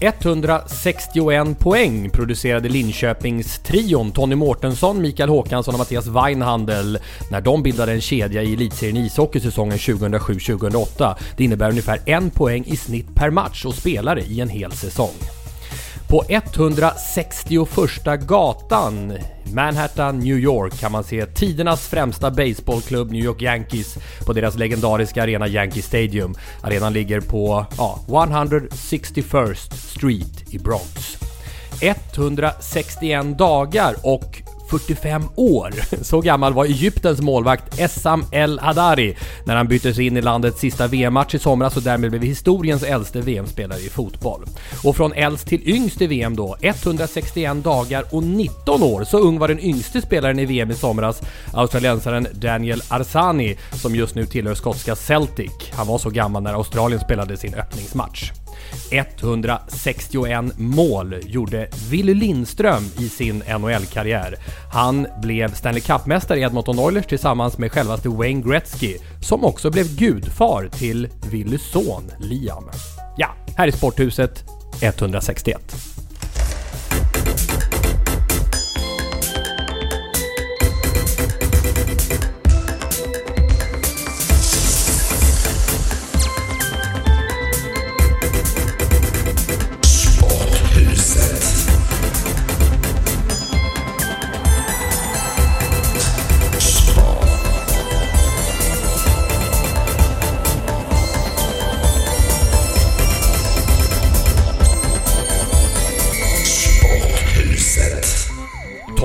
–161 poäng producerade Linköpings trion Tony Mårtensson, Mikael Håkansson och Mattias Weinhandel när de bildade en kedja i elitserien ishockey säsongen 2007-2008. Det innebär ungefär en poäng i snitt per match och spelare i en hel säsong. På 161 gatan Manhattan, New York kan man se tidernas främsta baseballklubb New York Yankees på deras legendariska arena Yankee Stadium. Arenan ligger på ja, 161st Street i Bronx. 161 dagar och 45 år. Så gammal var Egyptens målvakt Essam El Hadari när han byttes in i landets sista VM-match i somras och därmed blev historiens äldste VM-spelare i fotboll. Och från äldst till yngst i VM då, 161 dagar och 19 år. Så ung var den yngste spelaren i VM i somras, australiensaren Daniel Arsani, som just nu tillhör skotska Celtic. Han var så gammal när Australien spelade sin öppningsmatch. 161 mål gjorde Willy Lindström i sin NHL-karriär. Han blev Stanley Cup-mästare i Edmonton Oilers tillsammans med självaste Wayne Gretzky, som också blev gudfar till Willys son Liam. Ja, här i Sporthuset 161.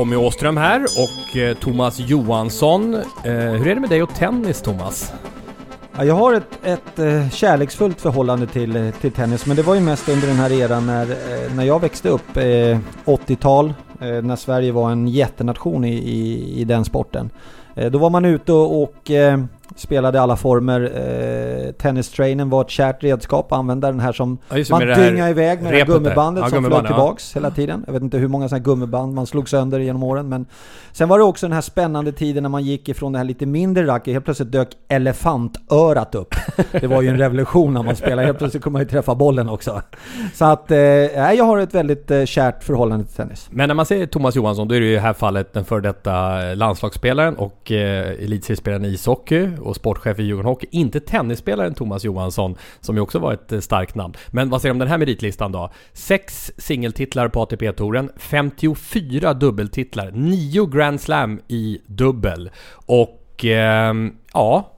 Tommy Åström här och eh, Thomas Johansson. Eh, hur är det med dig och tennis Thomas? Ja, jag har ett, ett eh, kärleksfullt förhållande till, eh, till tennis, men det var ju mest under den här eran när, eh, när jag växte upp, eh, 80-tal, när Sverige var en jättenation i, i, i den sporten. Då var man ute och, och spelade alla former. Eh, tennistrainen var ett kärt redskap använda den här som ja, man dyngade iväg med det här gummibandet ja, som flög tillbaks ja. hela tiden. Jag vet inte hur många sådana här gummiband man slog sönder genom åren men Sen var det också den här spännande tiden när man gick ifrån det här lite mindre racket, helt plötsligt dök elefantörat upp. Det var ju en revolution när man spelade, helt plötsligt kunde man ju träffa bollen också. Så att, eh, jag har ett väldigt eh, kärt förhållande till tennis. Men när man säger Thomas Johansson, då är det ju i det här fallet den före detta landslagsspelaren och eh, elitseriespelaren i ishockey och sportchef i Djurgården Hockey. Inte tennisspelaren Thomas Johansson, som ju också var ett eh, starkt namn. Men vad säger du om den här meritlistan då? Sex singeltitlar på ATP-touren, 54 dubbeltitlar, 9 Grand Slam i dubbel. Och eh, ja,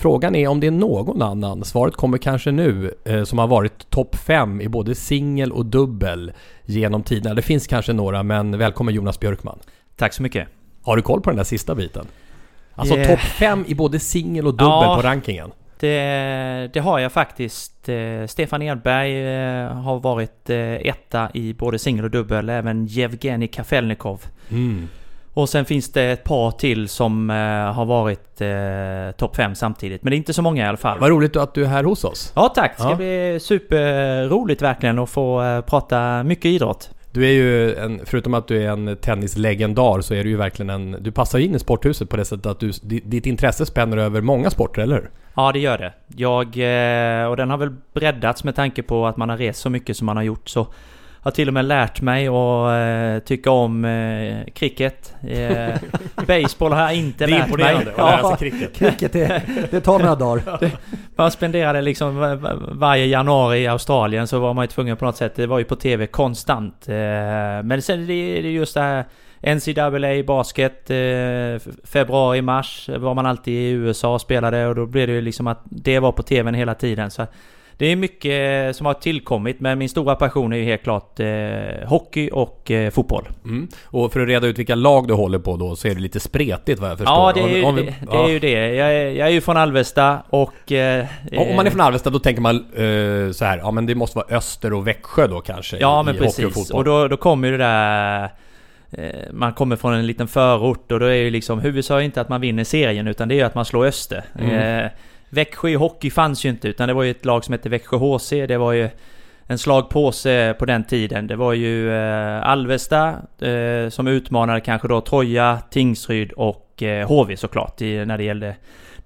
Frågan är om det är någon annan, svaret kommer kanske nu, eh, som har varit topp 5 i både singel och dubbel genom tiderna. Det finns kanske några, men välkommen Jonas Björkman. Tack så mycket. Har du koll på den där sista biten? Alltså yeah. topp 5 i både singel och dubbel ja, på rankingen. Det, det, har jag faktiskt. Eh, Stefan Edberg eh, har varit eh, etta i både singel och dubbel. Även Jevgenij Kafelnikov. Mm. Och sen finns det ett par till som har varit topp 5 samtidigt. Men det är inte så många i alla fall. Vad roligt att du är här hos oss. Ja tack! Det ska ja. bli superroligt verkligen att få prata mycket idrott. Du är ju en, förutom att du är en tennislegendar så är du ju verkligen en... Du passar in i sporthuset på det sättet att du, ditt intresse spänner över många sporter, eller hur? Ja, det gör det. Jag... Eh, och den har väl breddats med tanke på att man har rest så mycket som man har gjort så har till och med lärt mig att tycka om cricket. baseball har jag inte det är lärt mig. Det är ja, cricket. cricket det, det tar några dagar. man spenderade liksom varje januari i Australien så var man ju tvungen på något sätt. Det var ju på TV konstant. Men sen det är just det här NCAA basket, eh, februari, mars var man alltid i USA och spelade och då blev det ju liksom att det var på TVn hela tiden. Så det är mycket som har tillkommit men min stora passion är ju helt klart eh, hockey och eh, fotboll. Mm. Och för att reda ut vilka lag du håller på då så är det lite spretigt vad jag förstår. Ja, det är, ju, vi, det, det är ju det. Jag är, jag är ju från Alvesta och... Eh, Om man är från Alvesta då tänker man eh, så här, ja men det måste vara Öster och Växjö då kanske? Ja i, men i precis. Och, och då, då kommer ju det där Eh, man kommer från en liten förort och då är ju liksom huvudsaken inte att man vinner serien utan det är ju att man slår Öster. Mm. Växjö i hockey fanns ju inte utan det var ju ett lag som hette Växjö HC. Det var ju en slagpåse på den tiden. Det var ju eh, Alvesta eh, som utmanade kanske då Troja, Tingsryd och eh, HV såklart i, när det gällde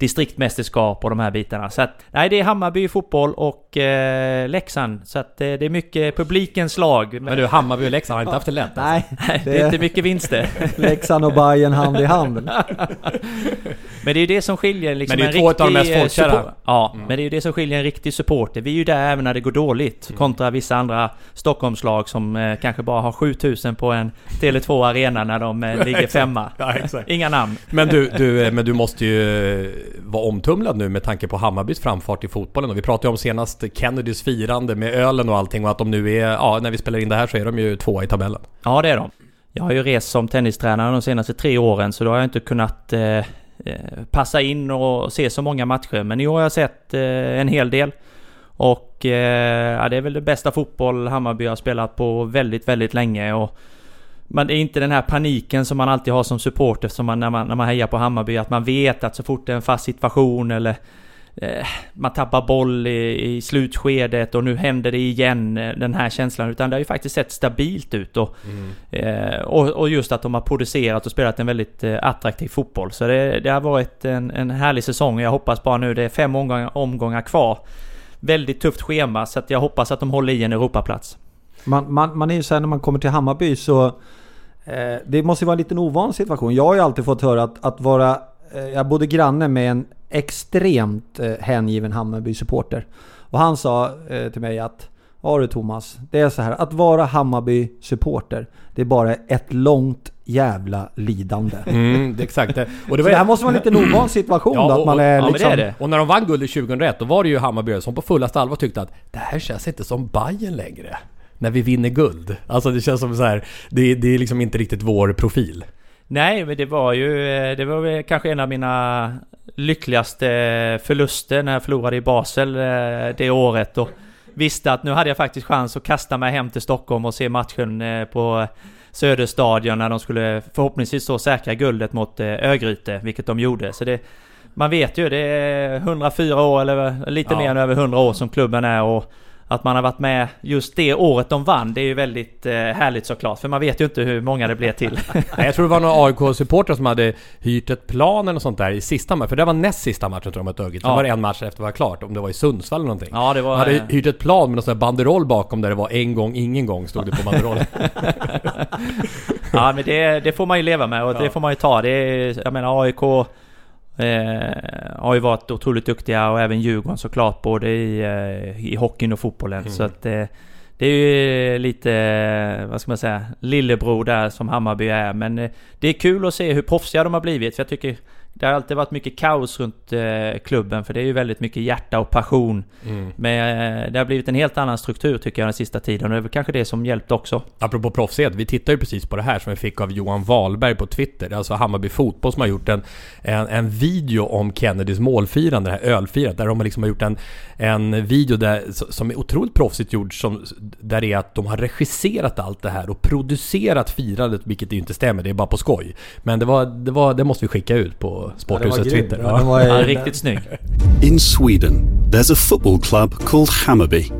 distriktmästerskap och de här bitarna. Så att, nej, det är Hammarby fotboll och eh, Leksand. Så att eh, det är mycket publikens lag. Men du, Hammarby och Leksand har inte haft det lätt? Alltså. Nej, det är inte mycket vinster. Leksand och Bayern hand i hand. men det är ju det som skiljer liksom Men det är ju två av de mest folkkära. Ja, mm. men det är ju det som skiljer en riktig supporter. Vi är ju där även när det går dåligt. Mm. Kontra vissa andra Stockholmslag som eh, kanske bara har 7000 på en Tele2 Arena när de eh, ligger femma. ja, Inga namn. Men du, du, men du måste ju vara omtumlad nu med tanke på Hammarbys framfart i fotbollen. Och vi pratade ju om senast Kennedys firande med ölen och allting och att de nu är, ja när vi spelar in det här så är de ju tvåa i tabellen. Ja det är de. Jag har ju rest som tennistränare de senaste tre åren så då har jag inte kunnat eh, eh, passa in och se så många matcher. Men i år har jag sett eh, en hel del. Och eh, ja, det är väl det bästa fotboll Hammarby har spelat på väldigt, väldigt länge. Och man, det är inte den här paniken som man alltid har som supporter som man, när, man, när man hejar på Hammarby. Att man vet att så fort det är en fast situation eller eh, man tappar boll i, i slutskedet och nu händer det igen, eh, den här känslan. Utan det har ju faktiskt sett stabilt ut. Och, mm. eh, och, och, just att de har producerat och spelat en väldigt eh, attraktiv fotboll. Så det, det har varit en, en härlig säsong. Jag hoppas bara nu, det är fem omgångar, omgångar kvar. Väldigt tufft schema så att jag hoppas att de håller i en Europaplats. Man, man, man är ju såhär när man kommer till Hammarby så det måste ju vara en liten ovan situation. Jag har ju alltid fått höra att, att vara... Eh, jag bodde granne med en extremt eh, hängiven Hammarby-supporter. Och han sa till mig att Ja du Thomas, det är så här att vara Hammarby-supporter Det är bara ett långt jävla lidande. Mm, exakt. Och det, var... det här måste vara en liten ovan situation ja, då, att man är ja, liksom... det är det. Och när de vann guld 2001 då var det ju Hammarby som på fullaste allvar tyckte att Det här känns inte som Bayern längre när vi vinner guld. Alltså det känns som så här, det, det är liksom inte riktigt vår profil. Nej, men det var ju, eh, det var kanske en av mina lyckligaste förluster när jag förlorade i Basel eh, det året och visste att nu hade jag faktiskt chans att kasta mig hem till Stockholm och se matchen eh, på Söderstadion när de skulle förhoppningsvis så säkra guldet mot Örgryte, vilket de gjorde. Så det, man vet ju, det är 104 år eller lite ja. mer än över 100 år som klubben är och att man har varit med just det året de vann, det är ju väldigt eh, härligt såklart. För man vet ju inte hur många det blev till. jag tror det var några AIK-supportrar som hade hyrt ett plan eller något sånt där i sista matchen. För det var näst sista matchen tror jag mot Örgryte. Ja. var det en match efter det var klart. Om det var i Sundsvall eller någonting. Ja, det var... De hade eh, hyrt ett plan med någon sån här banderoll bakom där det var en gång, ingen gång stod det på banderollen. ja, men det, det, får man ju leva med och ja. det får man ju ta. Det jag menar AIK Eh, har ju varit otroligt duktiga och även Djurgården såklart både i, eh, i hockeyn och fotbollen. Mm. Så att eh, det är ju lite, vad ska man säga, lillebror där som Hammarby är. Men eh, det är kul att se hur proffsiga de har blivit. För jag tycker det har alltid varit mycket kaos runt eh, klubben för det är ju väldigt mycket hjärta och passion. Mm. Men eh, det har blivit en helt annan struktur tycker jag den sista tiden och det är väl kanske det som hjälpt också. Apropå proffsighet, vi tittar ju precis på det här som vi fick av Johan Wahlberg på Twitter. Det är alltså Hammarby Fotboll som har gjort en, en, en video om Kennedys målfirande, det här ölfirandet. Där de har liksom gjort en, en video där, som är otroligt proffsigt gjord. Som, där det är att de har regisserat allt det här och producerat firandet, vilket ju inte stämmer, det är bara på skoj. Men det, var, det, var, det måste vi skicka ut på Sporthusets er Twitter. Ja, den var, ja, riktigt snygg. In Sweden, there's a football club called Hammarby.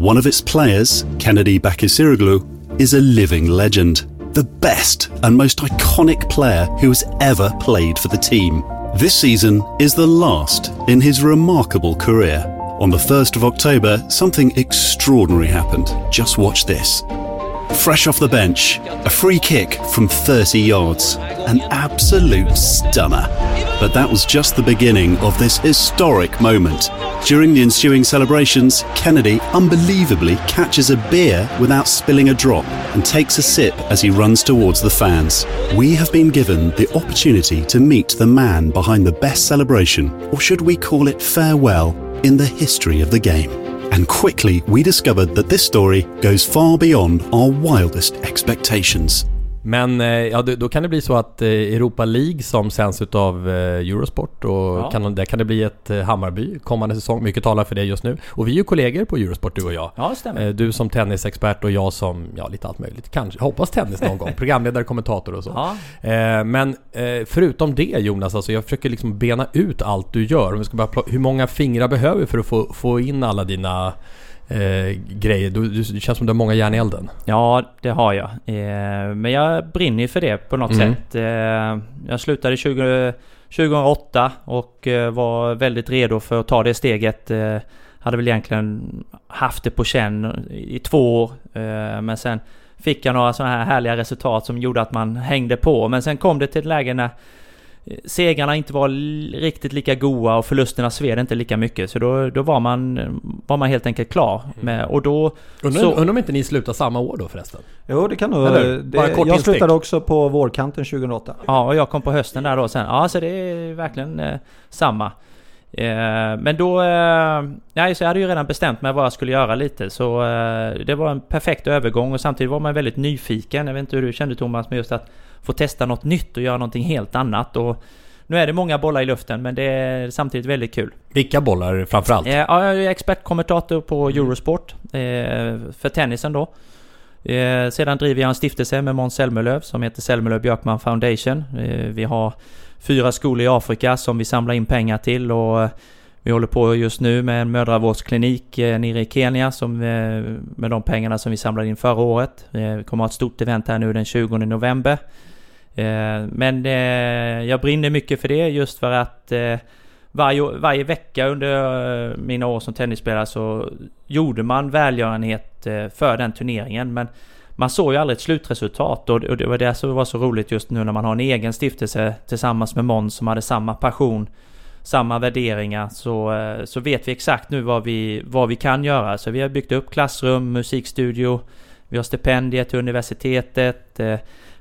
One of its players, Kennedy Bakircioglu, is a living legend. The best and most iconic player who has ever played for the team. This season is the last in his remarkable career. On the 1st of October, something extraordinary happened. Just watch this. Fresh off the bench, a free kick from 30 yards. An absolute stunner. But that was just the beginning of this historic moment. During the ensuing celebrations, Kennedy unbelievably catches a beer without spilling a drop and takes a sip as he runs towards the fans. We have been given the opportunity to meet the man behind the best celebration, or should we call it farewell, in the history of the game. And quickly we discovered that this story goes far beyond our wildest expectations. Men eh, ja, då kan det bli så att eh, Europa League som sänds utav eh, Eurosport och ja. kan, där kan det bli ett Hammarby kommande säsong. Mycket talar för det just nu. Och vi är ju kollegor på Eurosport du och jag. Ja, stämmer. Du som tennisexpert och jag som, ja lite allt möjligt. Kanske, hoppas tennis någon gång. Programledare, kommentator och så. Ja. Men förutom det Jonas, alltså jag försöker liksom bena ut allt du gör. Om vi ska bara hur många fingrar behöver vi för att få, få in alla dina eh, grejer. Du, du, det känns som du har många järn i elden. Ja, det har jag. Eh, men jag brinner för det på något mm. sätt. Eh, jag slutade 20, 2008 och eh, var väldigt redo för att ta det steget. Eh, hade väl egentligen haft det på känn i två år. Eh, men sen fick jag några sådana här härliga resultat som gjorde att man hängde på. Men sen kom det till ett läge när segrarna inte var riktigt lika goa och förlusterna sved inte lika mycket. Så då, då var, man, var man helt enkelt klar. Mm. Med, och då... Undrar så... om inte ni slutade samma år då förresten? Jo det kan nog... Det, jag slutade också på vårkanten 2008. Ja och jag kom på hösten där då sen. Ja så det är verkligen eh, samma. Eh, men då... Eh, nej, så jag hade ju redan bestämt mig vad jag skulle göra lite. Så eh, det var en perfekt övergång och samtidigt var man väldigt nyfiken. Jag vet inte hur du kände Thomas med just att få testa något nytt och göra någonting helt annat. Och nu är det många bollar i luften men det är samtidigt väldigt kul. Vilka bollar framförallt? Ja, jag är expertkommentator på Eurosport för tennisen då. Sedan driver jag en stiftelse med Måns Zelmerlöw som heter Zelmerlöw Björkman Foundation. Vi har fyra skolor i Afrika som vi samlar in pengar till och vi håller på just nu med en mödravårdsklinik nere i Kenya som, med de pengarna som vi samlade in förra året. Vi kommer att ha ett stort event här nu den 20 november. Eh, men eh, jag brinner mycket för det just för att eh, varje, varje vecka under mina år som tennisspelare så gjorde man välgörenhet för den turneringen. Men man såg ju aldrig ett slutresultat och det var det som var så roligt just nu när man har en egen stiftelse tillsammans med Måns som hade samma passion, samma värderingar så, så vet vi exakt nu vad vi, vad vi kan göra. Så vi har byggt upp klassrum, musikstudio, vi har stipendier till universitetet,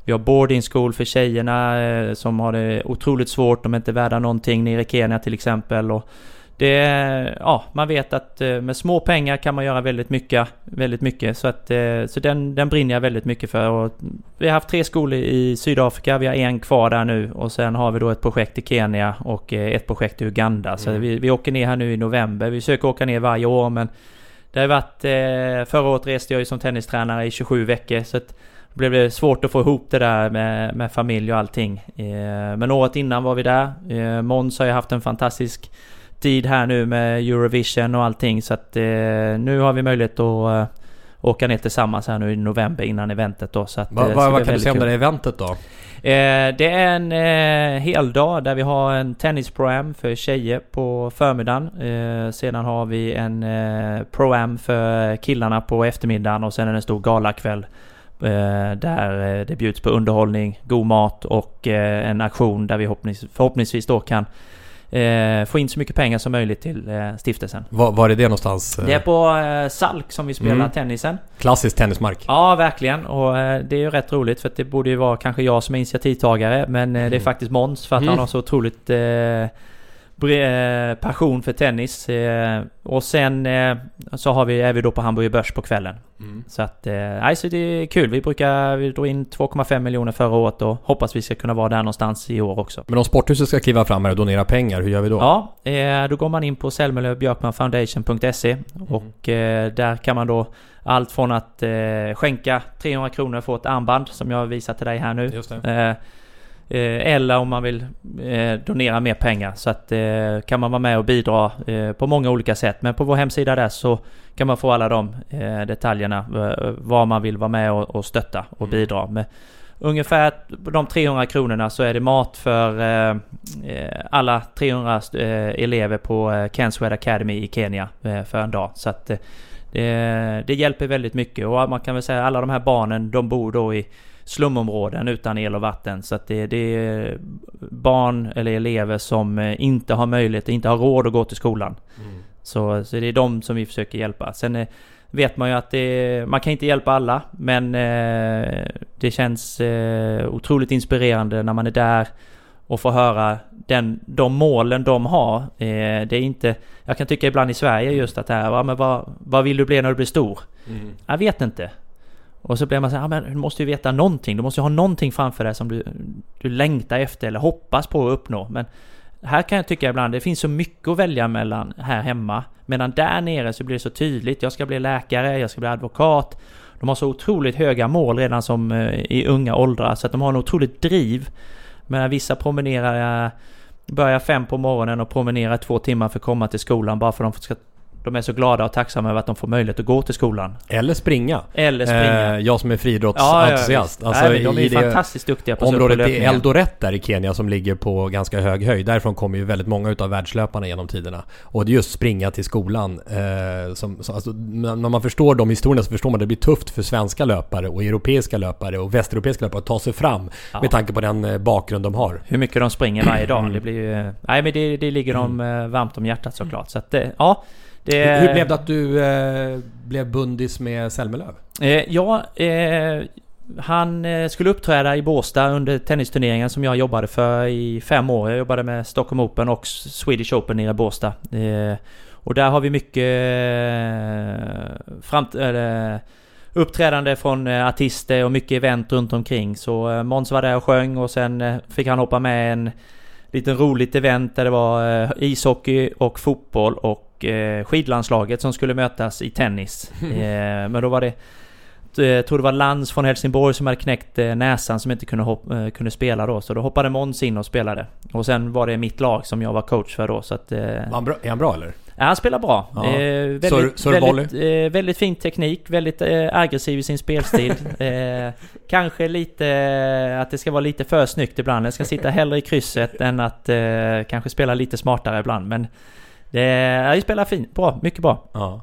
vi har boarding school för tjejerna eh, som har det otroligt svårt. De är inte värda någonting nere i Kenya till exempel. Och det, ja, man vet att eh, med små pengar kan man göra väldigt mycket. Väldigt mycket. Så, att, eh, så den, den brinner jag väldigt mycket för. Och vi har haft tre skolor i Sydafrika. Vi har en kvar där nu. Och sen har vi då ett projekt i Kenya och ett projekt i Uganda. Mm. Så vi, vi åker ner här nu i november. Vi försöker åka ner varje år men det har varit... Förra året reste jag ju som tennistränare i 27 veckor. Så att blev det svårt att få ihop det där med, med familj och allting. Eh, men året innan var vi där. Eh, Måns har ju haft en fantastisk tid här nu med Eurovision och allting så att eh, nu har vi möjlighet att åka ner tillsammans här nu i november innan eventet då. Så att, Va, va, vad kan du säga om det här eventet då? Eh, det är en eh, hel dag där vi har en tennisproam för tjejer på förmiddagen. Eh, sedan har vi en eh, proam för killarna på eftermiddagen och sen är det en stor galakväll där eh, det bjuds på underhållning, god mat och eh, en aktion där vi förhoppningsvis då kan få in så mycket pengar som möjligt till stiftelsen. Var, var är det någonstans? Det är på Salk som vi spelar mm. tennisen. Klassisk tennismark. Ja, verkligen. Och det är ju rätt roligt för att det borde ju vara kanske jag som är initiativtagare men det är mm. faktiskt Måns för att mm. han har så otroligt passion för tennis. Och sen så har vi, är vi då på Hamburger Börs på kvällen. Mm. Så att, eh, så det är kul. Vi brukar, vi drog in 2,5 miljoner förra året och hoppas vi ska kunna vara där någonstans i år också. Men om Sporthuset ska kliva fram här och donera pengar, hur gör vi då? Ja, eh, då går man in på selmelövbjörkmanfoundation.se mm. och eh, där kan man då allt från att eh, skänka 300 kronor få ett armband som jag visar till dig här nu. Just det. Eh, eller om man vill eh, donera mer pengar. Så att eh, kan man vara med och bidra på många olika sätt. Men på vår hemsida där så kan man få alla de detaljerna. Var man vill vara med och stötta och mm. bidra. Med ungefär de 300 kronorna så är det mat för alla 300 elever på Kenswed Academy i Kenya för en dag. Så att Det, det hjälper väldigt mycket och man kan väl säga att alla de här barnen de bor då i slumområden utan el och vatten. Så att det, det är barn eller elever som eh, inte har möjlighet, inte har råd att gå till skolan. Mm. Så, så det är de som vi försöker hjälpa. Sen eh, vet man ju att det, man kan inte hjälpa alla men eh, det känns eh, otroligt inspirerande när man är där och får höra den, de målen de har. Eh, det är inte... Jag kan tycka ibland i Sverige just att det här, ja, men vad, vad vill du bli när du blir stor? Mm. Jag vet inte. Och så blir man så här, ja, men du måste ju veta någonting. Du måste ju ha någonting framför dig som du, du längtar efter eller hoppas på att uppnå. Men här kan jag tycka ibland, det finns så mycket att välja mellan här hemma. Medan där nere så blir det så tydligt. Jag ska bli läkare, jag ska bli advokat. De har så otroligt höga mål redan som eh, i unga åldrar så att de har en otroligt driv. Men vissa promenerar, eh, börjar fem på morgonen och promenerar två timmar för att komma till skolan bara för att de ska de är så glada och tacksamma över att de får möjlighet att gå till skolan. Eller springa. Eller springa. Eh, jag som är friidrottsentusiast. Ja, ja, alltså, Nej, de är fantastiskt duktiga på Området i Eldoret där i Kenya som ligger på ganska hög höjd. Därifrån kommer ju väldigt många utav världslöparna genom tiderna. Och det är just springa till skolan. Eh, som, som, alltså, när man förstår de historierna så förstår man att det blir tufft för svenska löpare och europeiska löpare och västeuropeiska löpare att ta sig fram. Ja. Med tanke på den eh, bakgrund de har. Hur mycket de springer varje dag. Det blir ju... Nej men det, det ligger dem mm. varmt om hjärtat såklart. Så att det, ja. Det... Hur blev det att du eh, blev bundis med Selmelöv? Eh, ja, eh, han eh, skulle uppträda i Båstad under tennisturneringen som jag jobbade för i fem år. Jag jobbade med Stockholm Open och Swedish Open nere i Båstad. Eh, och där har vi mycket eh, uppträdande från artister och mycket event runt omkring. Så Måns var där och sjöng och sen fick han hoppa med en liten roligt event där det var ishockey och fotboll och Eh, skidlandslaget som skulle mötas i tennis. Eh, men då var det... Jag eh, tror det var Lands från Helsingborg som hade knäckt näsan som inte kunde, hoppa, kunde spela då. Så då hoppade Måns in och spelade. Och sen var det mitt lag som jag var coach för då. Så att, han bra, är han bra eller? Ja, han spelar bra. Ja. Eh, väldigt, sur, väldigt, eh, väldigt fin teknik, väldigt eh, aggressiv i sin spelstil. kanske lite att det ska vara lite för snyggt ibland. Jag ska sitta hellre i krysset än att kanske spela lite smartare ibland. Men det, jag spelar fint, bra, mycket bra. Ja.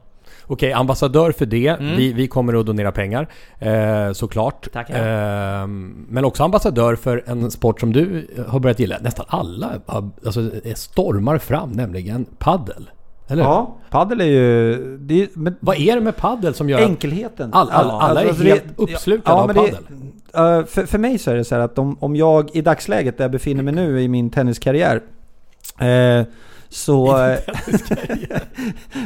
Okej, ambassadör för det. Mm. Vi, vi kommer att donera pengar eh, såklart. Tack, eh, men också ambassadör för en sport som du har börjat gilla. Nästan alla alltså, stormar fram, nämligen paddel. Eller? Ja, paddel är ju... Det är, men, Vad är det med paddel som gör Enkelheten. All, all, alla alltså, är helt det, uppslukade ja, av paddel? Det, för, för mig så är det så här att om, om jag i dagsläget där jag befinner mig nu i min tenniskarriär uh, så,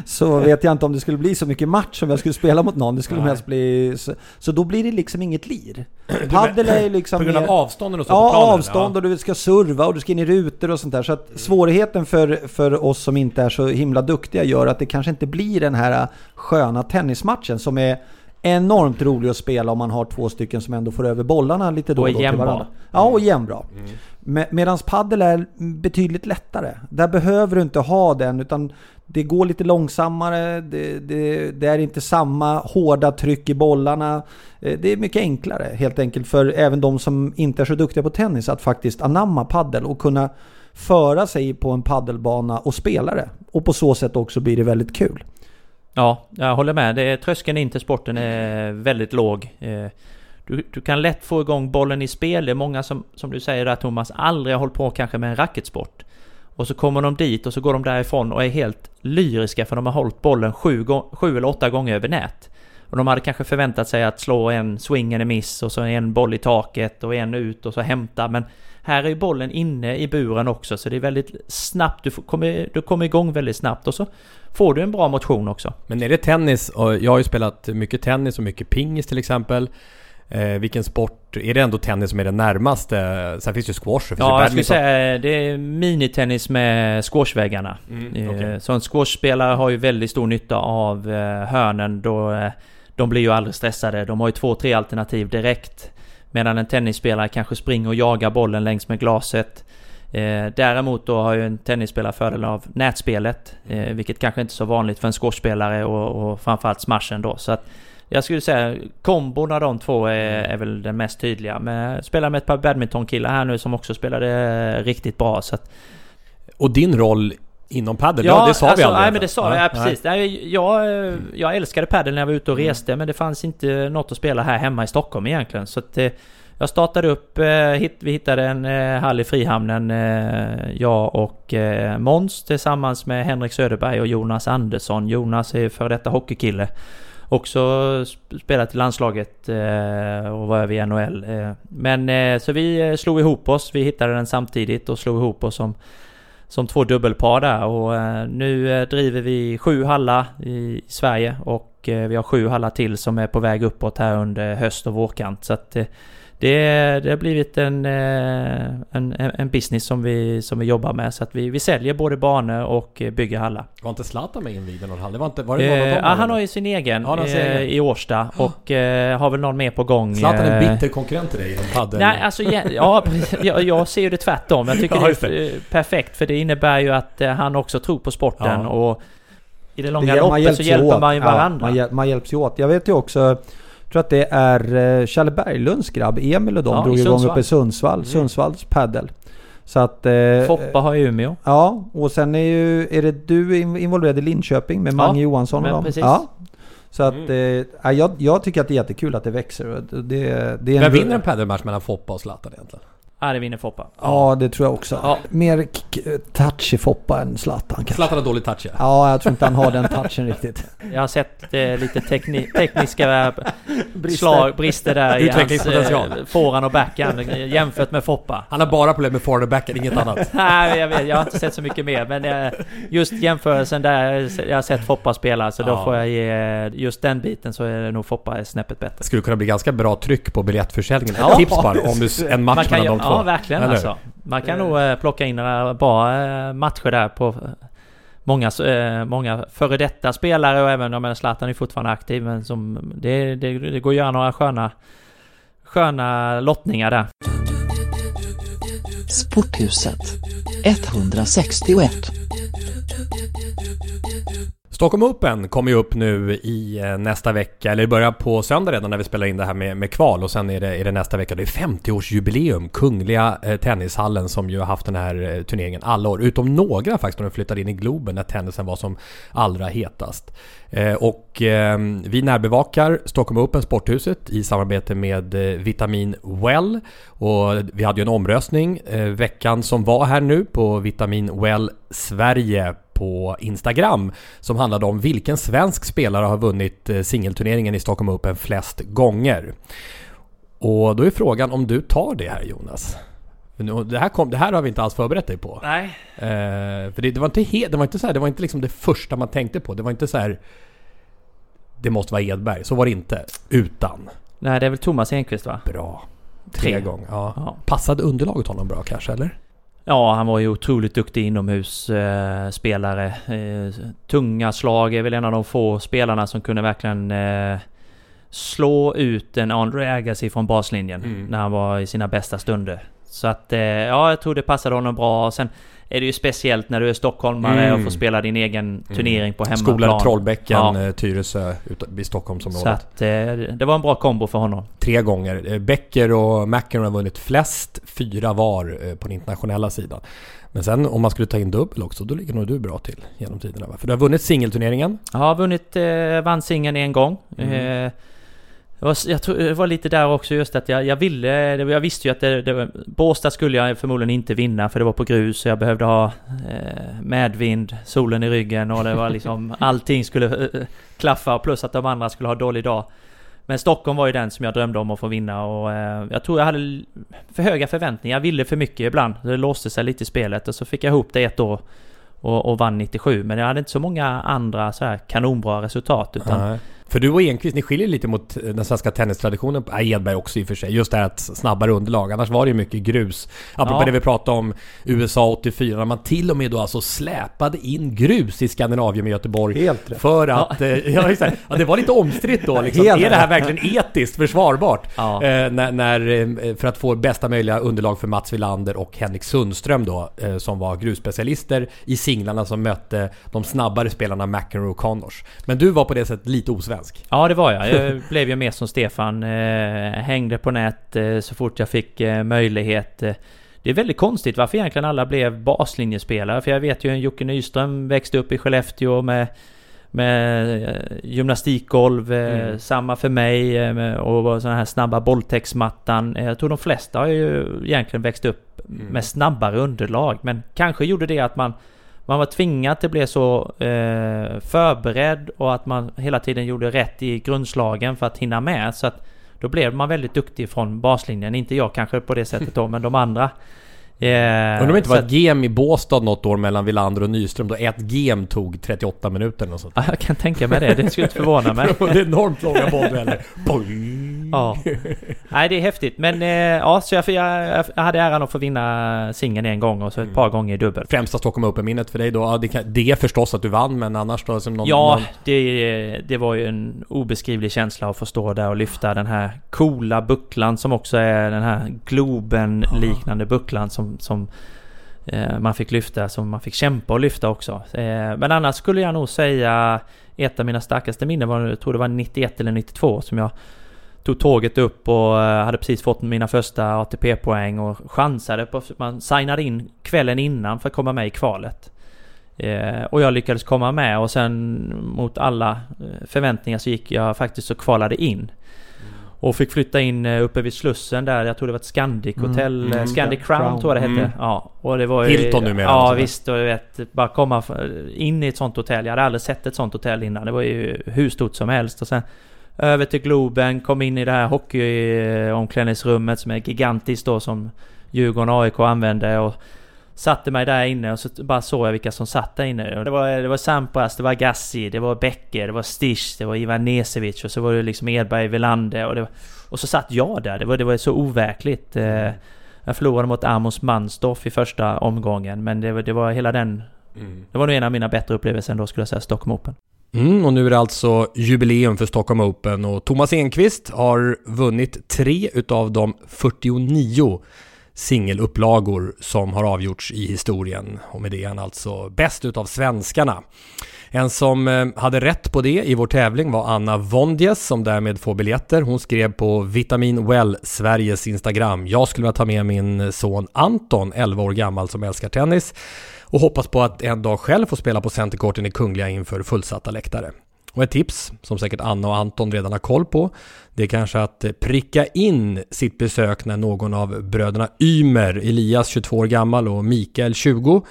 så vet jag inte om det skulle bli så mycket match om jag skulle spela mot någon. Det skulle mest bli... Så, så, då blir det liksom inget lir. Padel är liksom... På grund av avstånden och så Ja, planen, avstånd och du ska serva och du ska in i rutor och sånt där. Så att mm. svårigheten för, för oss som inte är så himla duktiga gör att det kanske inte blir den här sköna tennismatchen som är enormt rolig att spela om man har två stycken som ändå får över bollarna lite då och, då till varandra. Ja, och jämnbra. Mm. Med, Medan paddel är betydligt lättare. Där behöver du inte ha den utan det går lite långsammare, det, det, det, är inte samma hårda tryck i bollarna. Eh, det är mycket enklare helt enkelt för även de som inte är så duktiga på tennis att faktiskt anamma paddel och kunna föra sig på en paddelbana och spela det. Och på så sätt också blir det väldigt kul. Ja, jag håller med. Det är, tröskeln in till sporten är väldigt låg. Eh, du, du, kan lätt få igång bollen i spel. Det är många som, som du säger där Thomas, aldrig har hållit på kanske med en racketsport. Och så kommer de dit och så går de därifrån och är helt lyriska för de har hållit bollen sju, sju eller åtta gånger över nät. Och de hade kanske förväntat sig att slå en swing eller miss och så en boll i taket och en ut och så hämta. Men här är ju bollen inne i buren också så det är väldigt snabbt. Du, kommer, du kommer igång väldigt snabbt och så får du en bra motion också. Men är det tennis? Och jag har ju spelat mycket tennis och mycket pingis till exempel. Eh, vilken sport, är det ändå tennis som är det närmaste? Sen finns ju squash och Ja, jag skulle säga det är minitennis med squashväggarna. Mm, eh, okay. Så en squashspelare har ju väldigt stor nytta av eh, hörnen då eh, de blir ju aldrig stressade. De har ju två, tre alternativ direkt. Medan en tennisspelare kanske springer och jagar bollen längs med glaset. Eh, däremot då har ju en tennisspelare fördel av nätspelet. Eh, vilket kanske inte är så vanligt för en squashspelare och, och framförallt smashen då. Så att jag skulle säga kombon av de två är, är väl den mest tydliga. Men jag spelar med ett par badmintonkillar här nu som också spelade riktigt bra. Så att... Och din roll inom padel? Ja, det sa alltså, vi aldrig. Nej men det sa vi, ja, precis. Nej. Jag, jag älskade padel när jag var ute och mm. reste men det fanns inte något att spela här hemma i Stockholm egentligen. Så att, eh, jag startade upp, eh, vi hittade en eh, hall i Frihamnen, jag och Måns tillsammans med Henrik Söderberg och Jonas Andersson. Jonas är före detta hockeykille. Också spelat i landslaget och var över i NHL. Men så vi slog ihop oss, vi hittade den samtidigt och slog ihop oss som som två dubbelpar där och eh, nu eh, driver vi sju hallar i Sverige och eh, vi har sju hallar till som är på väg uppåt här under höst och vårkant. Så att det, det har blivit en, eh, en, en business som vi, som vi jobbar med. Så att vi, vi säljer både banor och bygger hallar. Var inte Zlatan med invigd någon hall? Det var inte, var det någon eh, han har ju sin egen ja, eh, i Årsta och eh, har väl någon mer på gång. Zlatan är en eh, bitter konkurrent till dig inom padel? Nej, alltså ja, jag, jag ser ju det tvärtom. Jag tycker ja, det är perfekt för det innebär ju att eh, han också tror på sporten ja. och i det långa det, loppet så hjälper man ju varandra. Ja, man, man hjälps ju åt. Jag vet ju också tror att det är eh, Kjell Berglunds grabb, Emil och de ja, drog igång uppe i Sundsvall. Mm. Sundsvalls padel. Så att... Eh, Foppa har ju Umeå. Ja, och sen är ju... Är det du involverad i Linköping med Mange ja, Johansson och dem? Precis. Ja. Så att... Mm. Eh, jag, jag tycker att det är jättekul att det växer. Det, det är Vem vinner en padelmatch mellan Foppa och Zlatan egentligen? Ja, det vinner Foppa. Ja, det tror jag också. Ja. Mer touch i Foppa än Zlatan kanske. Zlatan har dålig touch ja. Ja, jag tror inte han har den touchen riktigt. Jag har sett eh, lite tekni tekniska brister. slag, brister där i hans eh, forehand och backhand jämfört med Foppa. Han har bara problem med forehand och backhand, inget annat. Nej, jag vet. Jag har inte sett så mycket mer. Men eh, just jämförelsen där, jag har sett Foppa spela. Så ja. då får jag ge... Just den biten så är det nog Foppa snäppet bättre. Skulle kunna bli ganska bra tryck på biljettförsäljningen. Ja. Tips bara om en match mellan de två. Ja, verkligen Eller? alltså. Man kan nog eh, plocka in några bra eh, matcher där på eh, många, många före detta spelare och även, jag menar Zlatan är fortfarande aktiv men som det, det, det går att göra några sköna sköna lottningar där. Sporthuset 161 Stockholm Open kommer ju upp nu i eh, nästa vecka, eller börjar på söndag redan när vi spelar in det här med, med kval och sen är det, är det nästa vecka. Det är 50-årsjubileum, Kungliga eh, Tennishallen som ju har haft den här eh, turneringen alla år. Utom några faktiskt när de flyttade in i Globen när tennisen var som allra hetast. Eh, och ehm, vi närbevakar Stockholm Open Sporthuset i samarbete med eh, Vitamin Well. Och vi hade ju en omröstning eh, veckan som var här nu på Vitamin Well Sverige på Instagram som handlade om vilken svensk spelare har vunnit eh, singelturneringen i Stockholm Open flest gånger. Och då är frågan om du tar det här Jonas? Det här, kom, det här har vi inte alls förberett dig på. Nej. Eh, för det, det, var inte he, det var inte så här, det var inte liksom det första man tänkte på. Det var inte så här. Det måste vara Edberg. Så var det inte. Utan. Nej, det är väl Thomas Enqvist va? Bra. Tre, Tre gånger. Ja. ja. Passade underlaget honom bra kanske, eller? Ja, han var ju otroligt duktig inomhusspelare. Eh, tunga slag är väl en av de få spelarna som kunde verkligen eh, slå ut en Andre Agassi från baslinjen mm. när han var i sina bästa stunder. Så att, eh, ja, jag tror det passade honom bra. Sen är det ju speciellt när du är stockholmare mm. och får spela din egen mm. turnering på hemmaplan. Skolan Trollbäcken, ja. Eh, Tyresö i Stockholmsområdet. Så att, eh, det var en bra kombo för honom. Tre gånger. Eh, Becker och McEnroe har vunnit flest, fyra var på den internationella sidan. Men sen om man skulle ta in dubbel också, då ligger nog du bra till genom tiderna va? För du har vunnit singelturneringen? Ja, vunnit, eh, vann singeln en gång. Mm. Eh, var, jag tror det var lite där också just att jag, jag ville, jag visste ju att det, det, Båstad skulle jag förmodligen inte vinna för det var på grus så jag behövde ha eh, medvind, solen i ryggen och det var liksom allting skulle eh, klaffa plus att de andra skulle ha dålig dag. Men Stockholm var ju den som jag drömde om att få vinna och eh, jag tror jag hade för höga förväntningar. Jag ville för mycket ibland. Det låste sig lite i spelet och så fick jag ihop det ett år och, och vann 97. Men jag hade inte så många andra så här kanonbra resultat utan Nej. För du och Enqvist, ni skiljer lite mot den svenska tennistraditionen. Äh, Edberg också i och för sig. Just det här att snabbare underlag. Annars var det ju mycket grus. Apropå ja. det vi pratade om USA 84. När man till och med då alltså släpade in grus i Skandinavien med Göteborg. Helt rätt. För att... Ja. Eh, ja, exakt. Ja, det var lite omstritt då liksom. Helt är det här verkligen etiskt försvarbart? Ja. Eh, när, när, eh, för att få bästa möjliga underlag för Mats Wilander och Henrik Sundström då. Eh, som var grusspecialister i singlarna som mötte de snabbare spelarna McEnroe och Connors. Men du var på det sättet lite osvensk svensk. Ja det var jag. Jag blev ju mer som Stefan. Eh, hängde på nät eh, så fort jag fick eh, möjlighet. det är väldigt konstigt varför egentligen alla blev baslinjespelare. För jag vet ju en Jocke Nyström växte upp i Skellefteå med med gymnastikgolv, mm. samma för mig eh, och sådana här snabba bolltäcksmattan. Jag tror de flesta har ju egentligen växt upp mm. med snabbare underlag men kanske gjorde det att man man var tvingad till att bli så eh, förberedd och att man hela tiden gjorde rätt i grundslagen för att hinna med. Så att då blev man väldigt duktig från baslinjen. Inte jag kanske på det sättet då, men de andra. Yeah, Undrar om det inte var ett gem i Båstad något år mellan Villander och Nyström då ett gem tog 38 minuter eller sånt. Ja, jag kan tänka mig det. Det skulle inte förvåna mig. det är enormt långa bolldueller. ja. Nej, det är häftigt. Men eh, ja, så jag, jag, jag hade äran att få vinna singeln en gång och så ett mm. par gånger i dubbel. Främsta Stockholm Open-minnet för dig då? Ja, det, kan, det är förstås att du vann, men annars då? Som någon, ja, någon... Det, det var ju en obeskrivlig känsla att få stå där och lyfta den här coola bucklan som också är den här Globen-liknande bucklan som, som eh, man fick lyfta, som man fick kämpa och lyfta också. Eh, men annars skulle jag nog säga ett av mina starkaste minnen var, jag tror det var 91 eller 92 som jag tog tåget upp och eh, hade precis fått mina första ATP-poäng och chansade på... Man signade in kvällen innan för att komma med i kvalet. Eh, och jag lyckades komma med och sen mot alla eh, förväntningar så gick jag faktiskt och kvalade in. Och fick flytta in uppe vid Slussen där, jag tror det var ett Scandic mm. hotell, mm. Scandic Crown, Crown tror jag det hette. Mm. Ja, och det var ju, Hilton numera. Ja visst, och vet, bara komma in i ett sånt hotell. Jag hade aldrig sett ett sånt hotell innan. Det var ju hur stort som helst. Och sen över till Globen, kom in i det här hockeyomklädningsrummet som är gigantiskt då som Djurgården och AIK använde och satte mig där inne och så bara såg jag vilka som satt där inne. Det var, det var Sampras, det var Gassi, det var Becker, det var Stisch, det var Ivan Nesevic och så var det liksom Edberg, Velander och, det var, och så satt jag där. Det var, det var så overkligt. Eh, jag förlorade mot Amos Mansdorf i första omgången men det var, det var hela den... Mm. Det var nog en av mina bättre upplevelser då skulle jag säga, Stockholm Open. Mm, och nu är det alltså jubileum för Stockholm Open och Thomas Enqvist har vunnit tre utav de 49 singelupplagor som har avgjorts i historien. Och med det är han alltså bäst utav svenskarna. En som eh, hade rätt på det i vår tävling var Anna Vondjes som därmed får biljetter. Hon skrev på Vitamin Well Sveriges Instagram. Jag skulle vilja ta med min son Anton, 11 år gammal, som älskar tennis och hoppas på att en dag själv få spela på Centercourten i Kungliga inför fullsatta läktare. Och ett tips, som säkert Anna och Anton redan har koll på, det är kanske att pricka in sitt besök när någon av bröderna Ymer, Elias 22 år gammal och Mikael 20,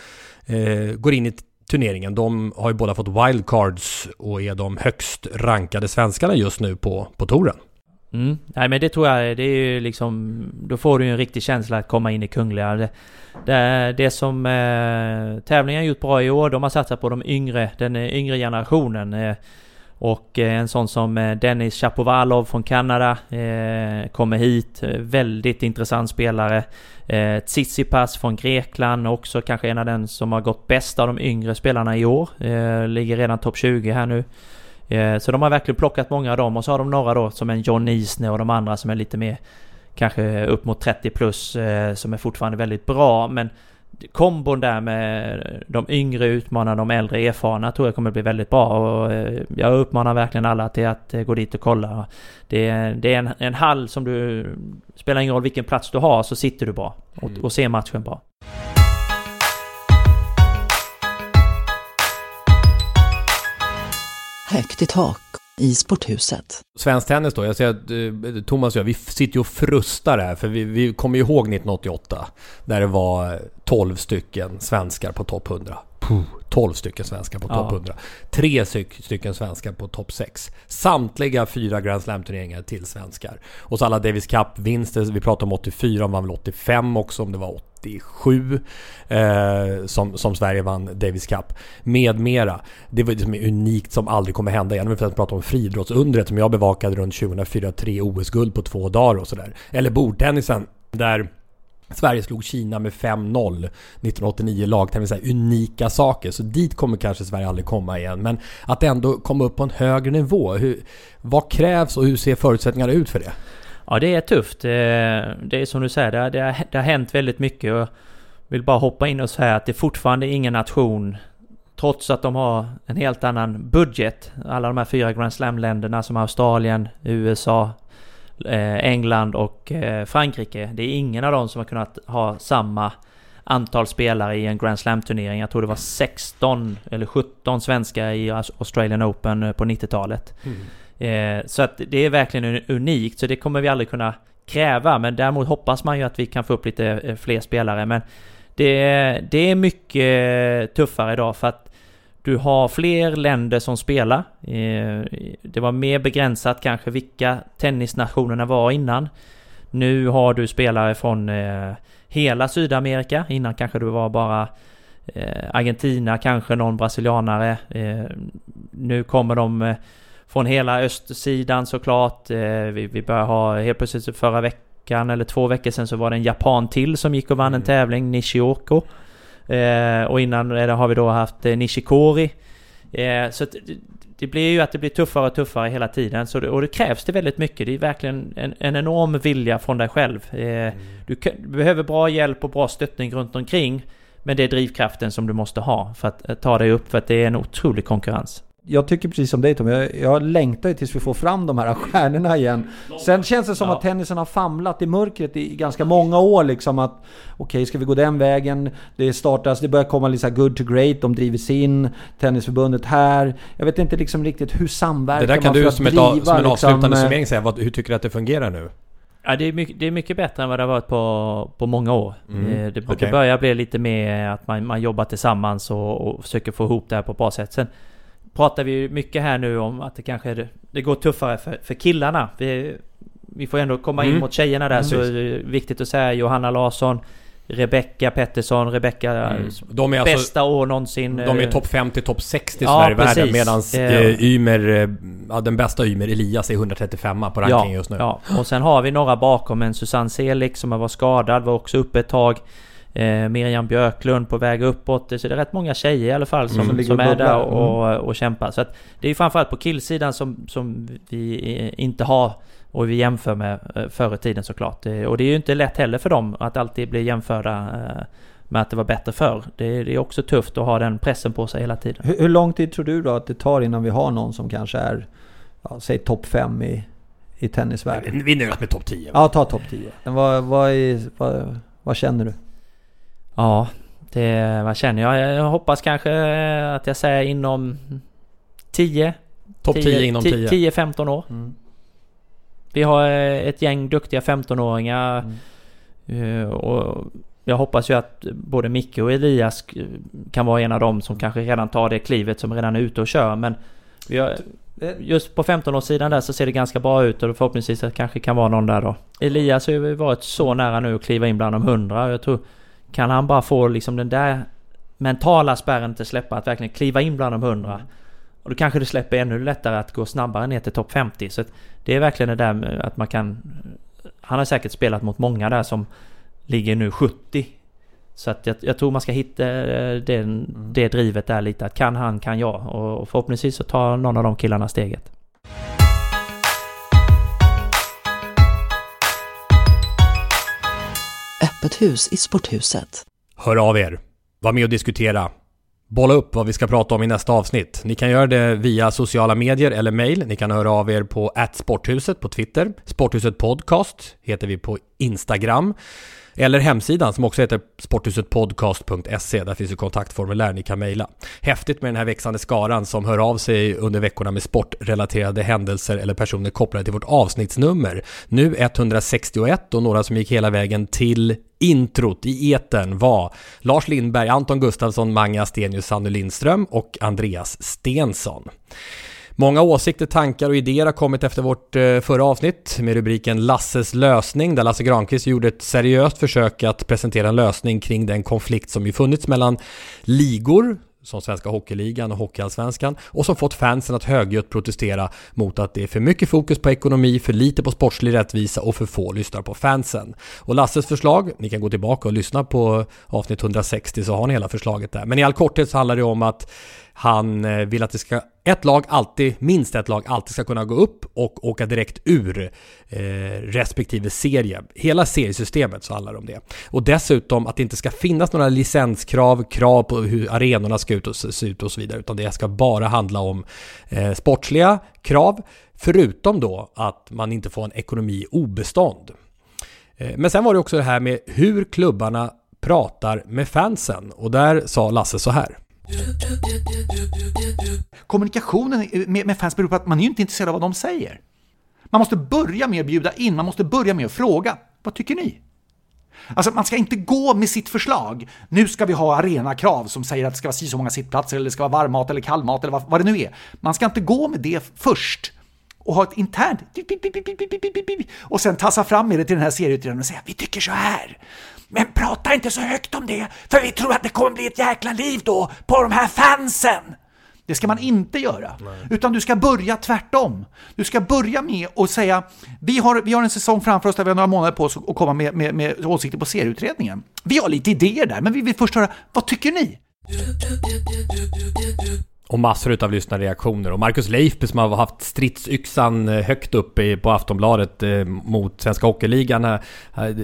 eh, går in i turneringen. De har ju båda fått wildcards och är de högst rankade svenskarna just nu på, på touren. Mm. Nej men det tror jag, det är ju liksom... Då får du ju en riktig känsla att komma in i Kungliga. Det, det, det som eh, tävlingen har gjort bra i år, de har satsat på de yngre, den yngre generationen. Eh, och eh, en sån som eh, Dennis Chapovalov från Kanada eh, kommer hit. Eh, väldigt intressant spelare. Eh, Tsitsipas från Grekland, också kanske en av den som har gått bäst av de yngre spelarna i år. Eh, ligger redan topp 20 här nu. Eh, så de har verkligen plockat många av dem och så har de några då som en John Isner och de andra som är lite mer kanske upp mot 30 plus eh, som är fortfarande väldigt bra men kombon där med de yngre utmanar de äldre erfarna tror jag kommer bli väldigt bra och eh, jag uppmanar verkligen alla till att gå dit och kolla. Det är, det är en, en hall som du... Spelar ingen roll vilken plats du har så sitter du bra och, mm. och ser matchen bra. Högt i tak i sporthuset. Svensk tennis då, jag säger att eh, Thomas och jag, vi sitter ju och frustar här för vi, vi kommer ju ihåg 1988 där det var 12 stycken svenskar på topp 100. Puh, 12 stycken svenskar på topp 100. Tre stycken svenskar på topp 6. Samtliga fyra Grand Slam-turneringar till svenskar. Och så alla Davis Cup-vinster, vi pratade om 84, om var väl 85 också, om det var 87 eh, som, som Sverige vann Davis Cup. Med mera. Det var liksom unikt som aldrig kommer hända igen. För att prata om friidrottsundret som jag bevakade runt 2004. Tre OS-guld på två dagar och sådär. Eller bordtennisen. Där Sverige slog Kina med 5-0 1989 lagtävling. Unika saker. Så dit kommer kanske Sverige aldrig komma igen. Men att ändå komma upp på en högre nivå. Hur, vad krävs och hur ser förutsättningarna ut för det? Ja, det är tufft. Eh, det är som du säger, det har, det har, det har hänt väldigt mycket. Jag vill bara hoppa in och säga att det är fortfarande ingen nation Trots att de har en helt annan budget. Alla de här fyra Grand Slam-länderna som Australien, USA, England och Frankrike. Det är ingen av dem som har kunnat ha samma antal spelare i en Grand Slam-turnering. Jag tror det var 16 eller 17 svenskar i Australian Open på 90-talet. Mm. Så att det är verkligen unikt, så det kommer vi aldrig kunna kräva. Men däremot hoppas man ju att vi kan få upp lite fler spelare. Men det, det är mycket tuffare idag för att du har fler länder som spelar. Det var mer begränsat kanske vilka tennisnationerna var innan. Nu har du spelare från hela Sydamerika. Innan kanske det var bara eh, Argentina, kanske någon brasilianare. Eh, nu kommer de eh, från hela östsidan såklart. Vi, vi börjar ha helt plötsligt förra veckan eller två veckor sedan så var det en japan till som gick och vann en mm. tävling, Nishioko. Och innan har vi då haft Nishikori. så det blir ju att det blir tuffare och tuffare hela tiden. Så det, och det krävs det väldigt mycket. Det är verkligen en, en enorm vilja från dig själv. Eh, mm. du, du, behöver bra hjälp och bra stöttning runt omkring. Men det är drivkraften som du måste ha för att, att ta dig upp. För att det är en otrolig konkurrens jag tycker precis som dig Tom, jag, jag längtar ju tills vi får fram de här stjärnorna igen. Sen känns det som ja. att tennisen har famlat i mörkret i ganska många år liksom att Okej, okay, ska vi gå den vägen? Det startas, det börjar komma lite good to great, de driver sin Tennisförbundet här. Jag vet inte liksom riktigt hur samverkar man Det där kan du som, driva, ett, som en avslutande liksom, summering säga, vad, hur tycker du att det fungerar nu? Ja, det är, mycket, det är mycket bättre än vad det har varit på, på många år. Mm. Eh, det, okay. det börjar bli lite mer att man, man jobbar tillsammans och, och försöker få ihop det här på ett bra sätt. Sen, pratar vi mycket här nu om att det kanske det går tuffare för, för killarna. Vi, vi får ändå komma mm. in mot tjejerna där mm. så är det viktigt att säga Johanna Larsson Rebecca Pettersson, Rebecca mm. de är alltså- bästa alltså, år någonsin. De är topp 50, topp 60 i ja, Sverige-världen medans eh, Ymer, eh, ja, den bästa Ymer, Elias, är 135 på rankingen ja, just nu. Ja, och sen har vi några bakom, en Susanne Selik som har varit skadad, var också uppe ett tag. Eh, Miriam Björklund på väg uppåt. Så det är rätt många tjejer i alla fall som, mm. som är där och, mm. och, kämpar. Så att det är framförallt på killsidan som, som vi inte har och vi jämför med eh, förr i tiden såklart. Och det är ju inte lätt heller för dem att alltid bli jämförda eh, med att det var bättre förr. Det, det är också tufft att ha den pressen på sig hela tiden. Hur, hur lång tid tror du då att det tar innan vi har någon som kanske är, ja, säg topp 5 i, i tennisvärlden? Vi nöjer oss med topp 10. Ja, ta topp 10. vad, vad, vad, vad känner du? Ja, det, vad känner jag? Jag hoppas kanske att jag säger inom 10 Topp 10 inom 10? 10-15 år. Mm. Vi har ett gäng duktiga 15-åringar. Mm. Eh, och jag hoppas ju att både Micke och Elias kan vara en av dem som kanske redan tar det klivet som redan är ute och kör. Men har, just på 15-årssidan där så ser det ganska bra ut och förhoppningsvis att det kanske kan vara någon där då. Elias har ju varit så nära nu att kliva in bland de 100. Jag tror kan han bara få liksom den där mentala spärren till släppa, att verkligen kliva in bland de hundra. Och då kanske det släpper ännu lättare att gå snabbare ner till topp 50. Så det är verkligen det där att man kan... Han har säkert spelat mot många där som ligger nu 70. Så att jag, jag tror man ska hitta eh, den, mm. det drivet där lite. Att kan han, kan jag. Och förhoppningsvis så tar någon av de killarna steget. Öppet hus i sporthuset. Hör av er. Var med och diskutera. Bolla upp vad vi ska prata om i nästa avsnitt. Ni kan göra det via sociala medier eller mejl. Ni kan höra av er på sporthuset på Twitter. Sporthuset Podcast heter vi på Instagram. Eller hemsidan som också heter sporthusetpodcast.se. Där finns ju kontaktformulär ni kan mejla. Häftigt med den här växande skaran som hör av sig under veckorna med sportrelaterade händelser eller personer kopplade till vårt avsnittsnummer. Nu 161 och några som gick hela vägen till Introt i eten var Lars Lindberg, Anton Gustafsson, Mange Astenius, Sanny Lindström och Andreas Stensson. Många åsikter, tankar och idéer har kommit efter vårt eh, förra avsnitt med rubriken Lasses lösning där Lasse Granqvist gjorde ett seriöst försök att presentera en lösning kring den konflikt som ju funnits mellan ligor som Svenska Hockeyligan och Hockeyallsvenskan och som fått fansen att högljutt protestera mot att det är för mycket fokus på ekonomi, för lite på sportslig rättvisa och för få lyssnar på fansen. Och Lasses förslag, ni kan gå tillbaka och lyssna på avsnitt 160 så har ni hela förslaget där. Men i all korthet så handlar det om att han eh, vill att det ska ett lag alltid, minst ett lag alltid ska kunna gå upp och åka direkt ur eh, respektive serie. Hela seriesystemet så handlar det om det. Och dessutom att det inte ska finnas några licenskrav, krav på hur arenorna ska ut och se ut och så vidare, utan det ska bara handla om eh, sportsliga krav, förutom då att man inte får en ekonomi obestånd. Eh, men sen var det också det här med hur klubbarna pratar med fansen och där sa Lasse så här. Kommunikationen med, fans beror på att man är ju inte intresserad av vad de säger. Man måste börja med att bjuda in, man måste börja med att fråga. Vad tycker ni? Alltså man ska inte gå med sitt förslag. Nu ska vi ha arenakrav som säger att det ska vara si så många sittplatser eller det ska vara varmmat eller kallmat eller vad, vad det nu är. Man ska inte gå med det först och ha ett internt och sen tassa fram med det till den här serieutredaren och säga vi tycker så här. Men prata inte så högt om det, för vi tror att det kommer bli ett jäkla liv då på de här fansen. Det ska man inte göra. Nej. Utan du ska börja tvärtom. Du ska börja med att säga, vi har, vi har en säsong framför oss där vi har några månader på oss att komma med, med, med åsikter på serieutredningen. Vi har lite idéer där, men vi vill först höra, vad tycker ni? Och massor av lyssnarreaktioner. Och Marcus Leifby som har haft stridsyxan eh, högt uppe på Aftonbladet eh, mot Svenska Hockeyligan. Eh,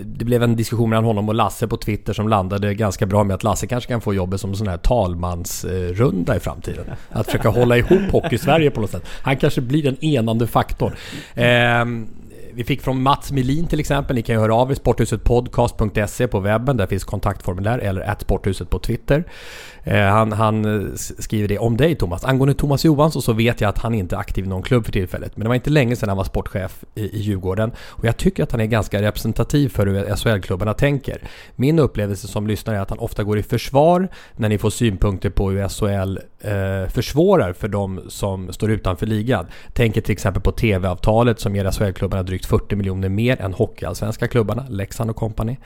det blev en diskussion mellan honom och Lasse på Twitter som landade ganska bra med att Lasse kanske kan få jobbet som sån här talmansrunda i framtiden. Att försöka hålla ihop Hockey-Sverige på något sätt. Han kanske blir den enande faktorn. Ehm, vi fick från Mats Melin till exempel. Ni kan ju höra av er sporthusetpodcast.se på webben. Där finns kontaktformulär eller att sporthuset på Twitter. Eh, han, han, eh, skriver det om dig Thomas. Angående Thomas Johansson så vet jag att han inte är aktiv i någon klubb för tillfället. Men det var inte länge sedan han var sportchef i, i Djurgården. Och jag tycker att han är ganska representativ för hur SHL-klubbarna tänker. Min upplevelse som lyssnare är att han ofta går i försvar när ni får synpunkter på hur SHL eh, försvårar för de som står utanför ligan. Tänker till exempel på TV-avtalet som ger SHL-klubbarna drygt 40 miljoner mer än hockeyallsvenska klubbarna, Leksand och kompani.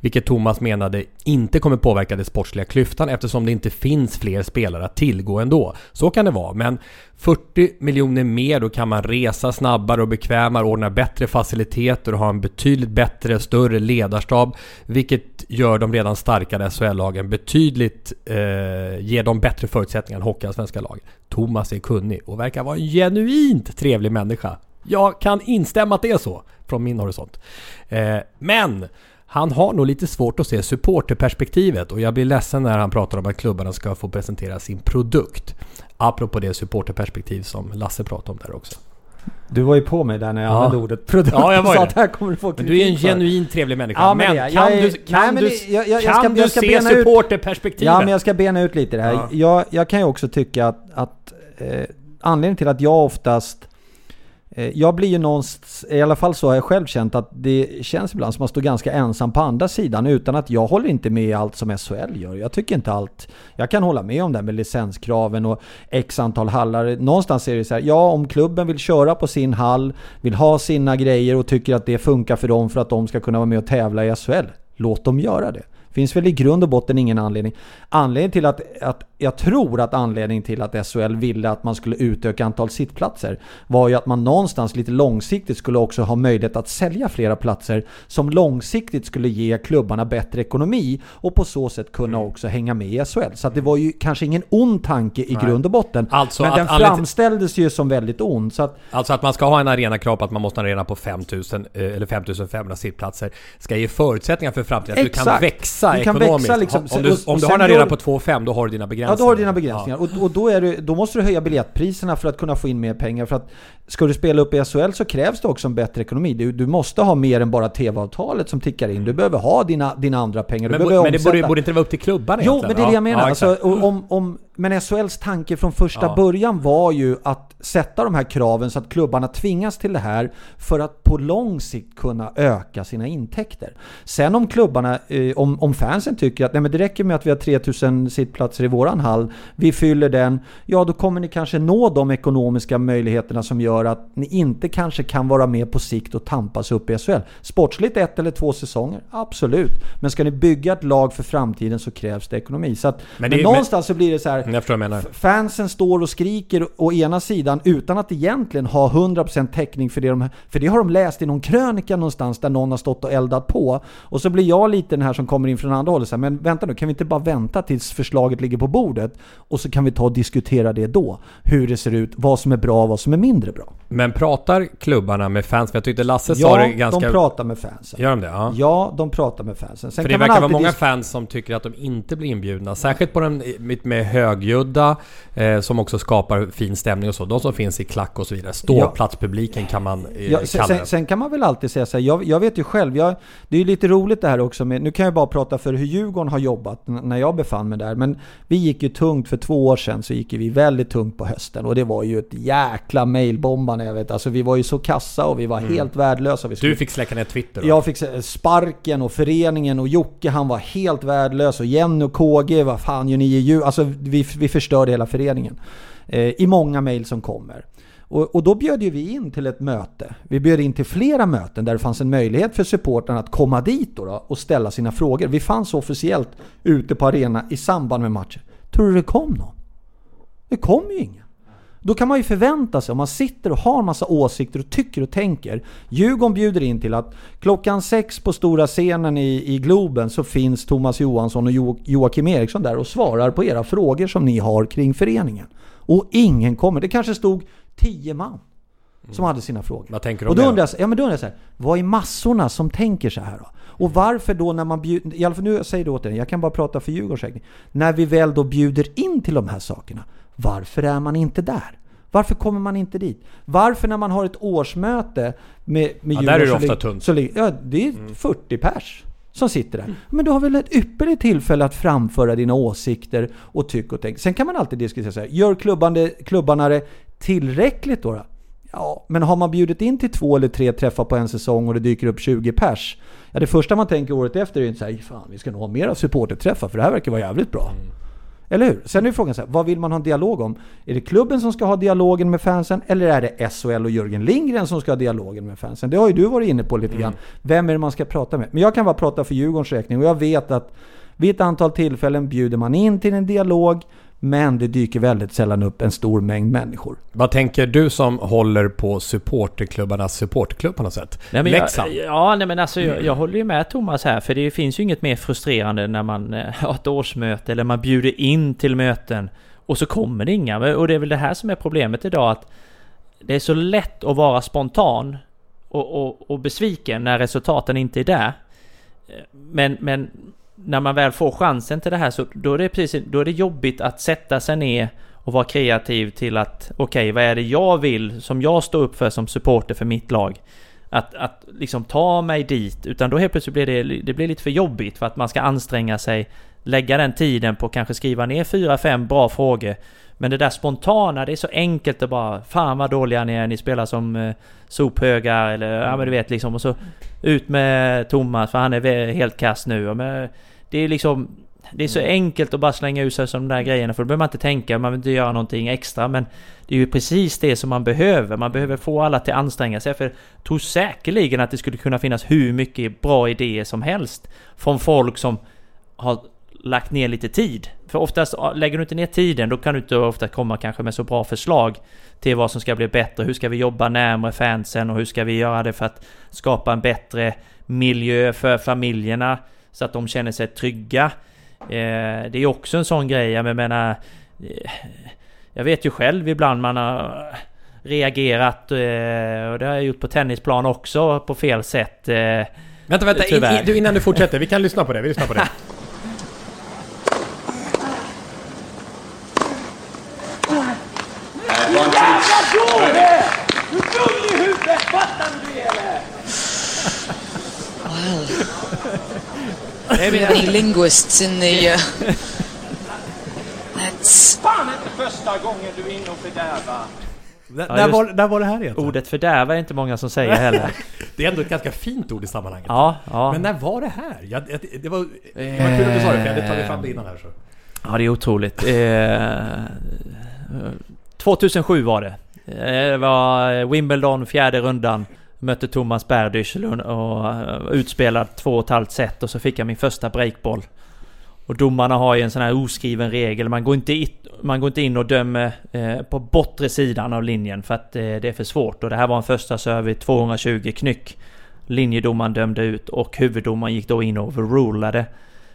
Vilket Thomas menade inte kommer påverka den sportsliga klyftan eftersom det inte finns fler spelare att tillgå ändå. Så kan det vara, men 40 miljoner mer, då kan man resa snabbare och bekvämare, ordna bättre faciliteter och ha en betydligt bättre, större ledarstab. Vilket gör de redan starkare SHL-lagen betydligt, eh, ger dem bättre förutsättningar än hockeyallsvenska lag. Thomas är kunnig och verkar vara en genuint trevlig människa. Jag kan instämma att det är så, från min horisont. Eh, men han har nog lite svårt att se supporterperspektivet och jag blir ledsen när han pratar om att klubbarna ska få presentera sin produkt. Apropå det supporterperspektiv som Lasse pratade om där också. Du var ju på mig där när jag ja. använde ordet produkt. Ja, jag var så att här kommer du få Du är en genuin trevlig människa. Ja, men, men kan, är, du, kan, nej, du, jag, jag, kan jag ska, du se supporterperspektivet? Ja, men jag ska bena ut lite det här. Ja. Jag, jag kan ju också tycka att, att eh, anledningen till att jag oftast Eh, jag blir ju någonstans, i alla fall så har jag själv känt att det känns ibland som att man står ganska ensam på andra sidan utan att jag håller inte med allt som SHL gör. Jag tycker inte allt, jag kan hålla med om det här med licenskraven och x antal hallar. Någonstans är det så här, ja om klubben vill köra på sin hall, vill ha sina grejer och tycker att det funkar för dem för att de ska kunna vara med och tävla i SHL. Låt dem göra det finns väl i grund och botten ingen anledning. Anledningen till att, att jag tror att anledningen till att SHL ville att man skulle utöka antal sittplatser var ju att man någonstans lite långsiktigt skulle också ha möjlighet att sälja flera platser som långsiktigt skulle ge klubbarna bättre ekonomi och på så sätt kunna mm. också hänga med i SHL. Så det var ju kanske ingen ond tanke i Nej. grund och botten. Alltså men den framställdes ju som väldigt ond. Så att, alltså att man ska ha en arenakrav på att man måste ha en arena på 5000 eh, eller 5500 sittplatser ska ge förutsättningar för framtiden. Att du kan växa du kan ekonomiskt. Växa liksom. Om du, om du har en arena på 2,5 då har du dina begränsningar. Ja, då har du dina begränsningar. Ja. Och, och då, du, då måste du höja biljettpriserna för att kunna få in mer pengar. För att ska du spela upp i SHL så krävs det också en bättre ekonomi. Du, du måste ha mer än bara TV-avtalet som tickar in. Du behöver ha dina, dina andra pengar. Du men, men det borde, borde inte vara upp till klubbarna Jo, men det är det jag menar. Ja, alltså, om, om, men SHLs tanke från första ja. början var ju att sätta de här kraven så att klubbarna tvingas till det här för att på lång sikt kunna öka sina intäkter. Sen om klubbarna, eh, om, om fansen tycker att nej, men det räcker med att vi har 3000 sittplatser i våran hall, vi fyller den, ja då kommer ni kanske nå de ekonomiska möjligheterna som gör att ni inte kanske kan vara med på sikt och tampas upp i SHL. Sportsligt ett eller två säsonger, absolut. Men ska ni bygga ett lag för framtiden så krävs det ekonomi. Så att, men, det, men någonstans men, så blir det så här, jag förstår vad jag menar. Fansen står och skriker å ena sidan utan att egentligen ha 100% täckning för det de... För det har de läst i någon krönika någonstans där någon har stått och eldat på. Och så blir jag lite den här som kommer in från andra hållet så här, men vänta nu, kan vi inte bara vänta tills förslaget ligger på bordet? Och så kan vi ta och diskutera det då. Hur det ser ut, vad som är bra och vad som är mindre bra. Men pratar klubbarna med fans? För jag tyckte Lasse Ja, sa det ganska... de pratar med fansen. Gör de det? Ja. Ja, de pratar med fansen. Sen För det verkar vara många fans som tycker att de inte blir inbjudna. Särskilt på den med högljudda, eh, som också skapar fin stämning och så. De som finns i klack och så vidare. Ståplatspubliken kan man eh, Ja, sen, kalla det. sen kan man väl alltid säga så här, jag, jag vet ju själv, jag, det är ju lite roligt det här också med, nu kan jag bara prata för hur Djurgården har jobbat när jag befann mig där, men vi gick ju tungt för två år sedan så gick vi väldigt tungt på hösten och det var ju ett jäkla mailbombande, jag vet, alltså vi var ju så kassa och vi var helt värdelösa. Vi skulle- Mm. Du fick släcka ner Twitter då? jag fick sparken och föreningen och Jocke han var helt värdelös och Jenny och KG, vad fan gör ni i djur? Alltså vi, vi förstörde hela föreningen. Eh, I många mejl som kommer. Och, och då bjöd ju vi in till ett möte. Vi bjöd in till flera möten där det fanns en möjlighet för supportrarna att komma dit då, då och ställa sina frågor. Vi fanns officiellt ute på arena i samband med matchen. Tror du det kom någon? Det kom ju ingen. Då kan man ju förvänta sig, om man sitter och har massa åsikter och tycker och tänker. Djurgården bjuder in till att klockan sex på stora scenen i, i Globen så finns Thomas Johansson och jo, Joakim Eriksson där och svarar på era frågor som ni har kring föreningen. Och ingen kommer. Det kanske stod tio man som hade sina frågor. Vad tänker du om och då undrar jag, ja, men då undrar jag så här, vad är massorna som tänker så här då? Och varför då när man bjuder, i alla fall nu säger jag det åt er, jag kan bara prata för Djurgårdens räkning. När vi väl då bjuder in till de här sakerna, varför är man inte där? Varför kommer man inte dit? Varför när man har ett årsmöte med, med Ja, där är det ofta tunt. Ja, det är 40 pers som sitter där. Men du har väl ett ypperligt tillfälle att framföra dina åsikter och tyck och tänk. Sen kan man alltid diskutera så här, gör klubbande, klubbarna det tillräckligt då? Ja, men har man bjudit in till två eller tre träffar på en säsong och det dyker upp 20 pers. Ja, det första man tänker året efter är ju så här, fan vi ska nog ha mera supporterträffar för det här verkar vara jävligt bra. Eller hur? Sen är frågan så här, vad vill man ha en dialog om? Är det klubben som ska ha dialogen med fansen? Eller är det SHL och Jörgen Lindgren som ska ha dialogen med fansen? Det har ju du varit inne på lite grann. Vem är det man ska prata med? Men jag kan bara prata för Djurgårdens räkning och jag vet att vid ett antal tillfällen bjuder man in till en dialog men det dyker väldigt sällan upp en stor mängd människor. Vad tänker du som håller på supporterklubbarnas supporterklubb på något sätt? Nej, men Leksand? Jag, ja, nej, men alltså jag, jag håller ju med Thomas här, för det finns ju inget mer frustrerande när man eh, har ett årsmöte eller man bjuder in till möten och så kommer det inga. Och det är väl det här som är problemet idag, att det är så lätt att vara spontan och, och, och besviken när resultaten inte är där. Eh, Men, men när man väl får chansen till det här så då är det, precis, då är det jobbigt att sätta sig ner och vara kreativ till att okej, vad är det jag vill som jag står upp för som supporter för mitt lag? Att, att liksom ta mig dit, utan då helt plötsligt blir det, det blir lite för jobbigt för att man ska anstränga sig, lägga den tiden på att kanske skriva ner fyra, fem bra frågor. Men det där spontana, det är så enkelt att bara Fan vad dåliga ni är, ni spelar som eh, sophögar eller ja men du vet liksom och så Ut med Thomas för han är helt kass nu. Och med, det är liksom Det är så enkelt att bara slänga ut sig som de där grejerna för då behöver man inte tänka, man behöver inte göra någonting extra men Det är ju precis det som man behöver. Man behöver få alla till att anstränga sig för jag tror säkerligen att det skulle kunna finnas hur mycket bra idéer som helst Från folk som har lagt ner lite tid. För oftast lägger du inte ner tiden, då kan du inte ofta komma kanske med så bra förslag till vad som ska bli bättre. Hur ska vi jobba närmare fansen och hur ska vi göra det för att skapa en bättre miljö för familjerna så att de känner sig trygga. Eh, det är också en sån grej, jag menar... Eh, jag vet ju själv ibland man har reagerat eh, och det har jag gjort på tennisplan också på fel sätt. Vänta, vänta. In, Tyvärr. in, du, innan du fortsätter. Vi kan lyssna på det. Vi lyssnar på det. linguists in the... Uh, that's... Fan inte första gången du är inne och fördärvar. När, Ja, när, just- var, när var det här egentligen? ordet fördärva är inte många som säger heller. Det är ändå ett ganska fint ord i sammanhanget. Ja, ja. Men när var det här? Jag, jag, det, var, det var kul att du sa det, för jag hade tagit fram det innan här. Så. Ja, det är otroligt. Eh, 2007 var det. Eh, Det var Wimbledon, fjärde rundan. Mötte Thomas Berdych och eh, utspelad två och ett halvt set och så fick jag min första breakboll. Och domarna har ju en sån här oskriven regel. Man går inte, it, man går inte in och dömer eh, på bortre sidan av linjen för att eh, det är för svårt. Och det här var en första serve i 220 knyck. Linjedomaren dömde ut och huvuddomaren gick då in och overrulade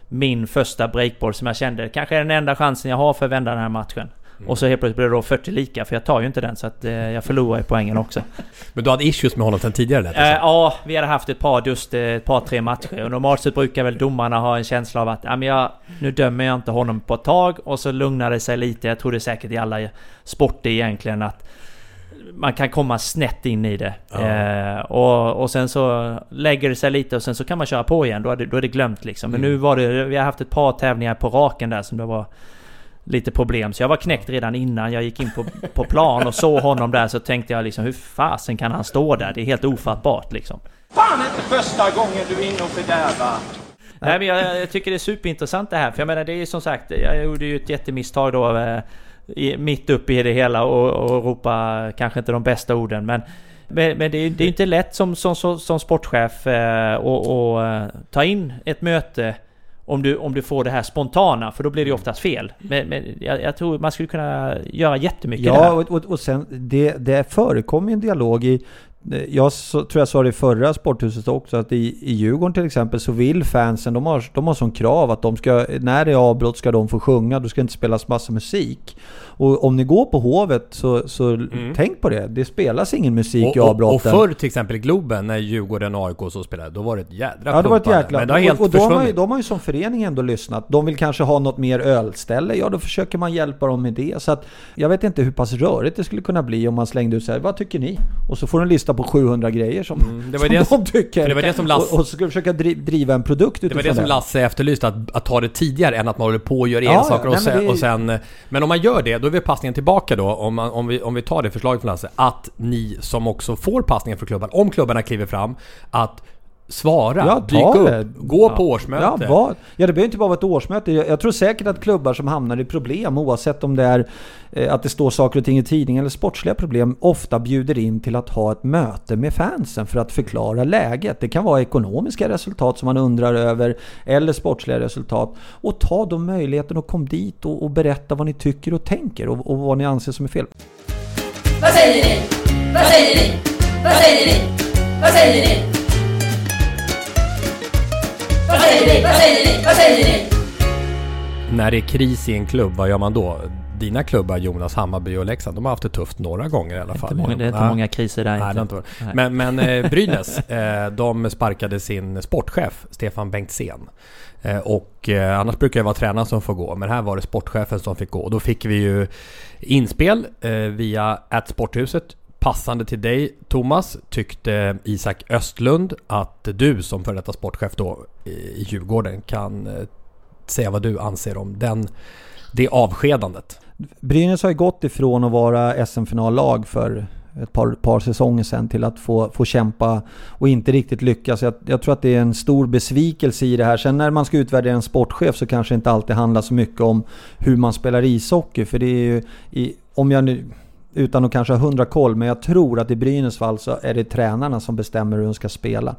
min första breakboll som jag kände kanske är den enda chansen jag har för att vända den här matchen. Mm. Och så helt plötsligt blev det då 40 lika för jag tar ju inte den så att eh, jag förlorar i poängen också. Men du hade issues med honom sen tidigare? Där, eh, ja, vi hade haft ett par, just eh, ett par tre matcher. Och normalt sett brukar väl domarna ha en känsla av att ja, men jag, nu dömer jag inte honom på ett tag och så lugnar det sig lite. Jag tror det är säkert i alla sporter egentligen att man kan komma snett in i det. Ja. Eh, och, och sen så lägger det sig lite och sen så kan man köra på igen. Då är det, då är det glömt liksom. Men mm. nu var det... Vi har haft ett par tävlingar på raken där som det var lite problem. Så jag var knäckt redan innan jag gick in på, på plan och såg honom där så tänkte jag liksom hur fasen kan han stå där? Det är helt ofattbart liksom. Fan inte första gången du är inne och fördärvar! Nej men jag, jag, tycker det är superintressant det här. För jag menar det är ju som sagt, jag gjorde ju ett jättemisstag då. Eh, i, mitt uppe i det hela och, och ropa kanske inte de bästa orden. Men, men, men det, är, det är inte lätt som, som, som, som sportchef eh, och, eh, ta in ett möte om du, om du får det här spontana, för då blir det ju oftast fel. Men, men jag, jag, tror man skulle kunna göra jättemycket Ja, och, och, och sen det, det förekommer en dialog i jag så, tror jag sa det i förra sporthuset också, att i, i Djurgården till exempel så vill fansen, de har, de har som krav att de ska, när det är avbrott ska de få sjunga, då ska det inte spelas massa musik. Och om ni går på Hovet så, så mm. tänk på det. Det spelas ingen musik och, i avbrotten. Och, och förr till exempel i Globen när Djurgården och AIK så spelade, då var det ett jädra Ja det var ett jäkla... Men det har helt och, och de, har ju, de har ju som förening ändå lyssnat. De vill kanske ha något mer ölställe. Ja då försöker man hjälpa dem med det. Så att jag vet inte hur pass rörigt det skulle kunna bli om man slängde ut så här, vad tycker ni? Och så får en lista på 700 grejer som, mm, det var som det de tycker. Det var det som Lasse, och, och så ska försöka driva en produkt utifrån det. var det som Lasse efterlyste, att, att ta det tidigare än att man håller på och gör ja, ensaker ja, och, sen, det... och sen... Men om man gör det, då är vi passningen tillbaka då, om, man, om, vi, om vi tar det förslaget från Lasse, att ni som också får passningar från klubban, om klubbarna kliver fram, att Svara, ja, dyk upp, gå ja. på årsmöte. Ja, var, ja, det behöver inte bara vara ett årsmöte. Jag, jag, tror säkert att klubbar som hamnar i problem, oavsett om det är eh, att det står saker och ting i tidningen eller sportsliga problem, ofta bjuder in till att ha ett möte med fansen för att förklara läget. Det kan vara ekonomiska resultat som man undrar över, eller sportsliga resultat. Och ta då möjligheten att komma dit och, och, berätta vad ni tycker och tänker och, och vad ni anser som är fel. Vad säger ni? Vad säger ni? Vad säger ni? Vad säger ni? Vad säger ni? Vad säger ni? Vad säger ni? När det är kris i en klubb, vad gör man då? Dina klubbar Jonas, Hammarby och Leksand, de har haft det tufft några gånger i alla fall. Många, det är inte ja. många kriser där Nej, inte. Nej. Men, men eh, Brynäs, eh, de sparkade sin sportchef Stefan Bengtzén. Eh, och annars brukar det vara tränaren som får gå, men här var det sportchefen som fick gå. Då fick vi ju inspel via Sporthuset Passande till dig Thomas tyckte Isak Östlund att du som före detta sportchef då i Djurgården kan eh, säga vad du anser om den, det avskedandet. Brynäs har ju gått ifrån att vara SM-finallag för ett par, par säsonger sedan till att få, få kämpa och inte riktigt lyckas. Jag, jag, tror att det är en stor besvikelse i det här. Sen när man ska utvärdera en sportchef så kanske det inte alltid handlar så mycket om hur man spelar ishockey. För det är ju, i, om jag nu utan att kanske ha hundra koll, men jag tror att i Brynäs fall så är det tränarna som bestämmer hur de ska spela.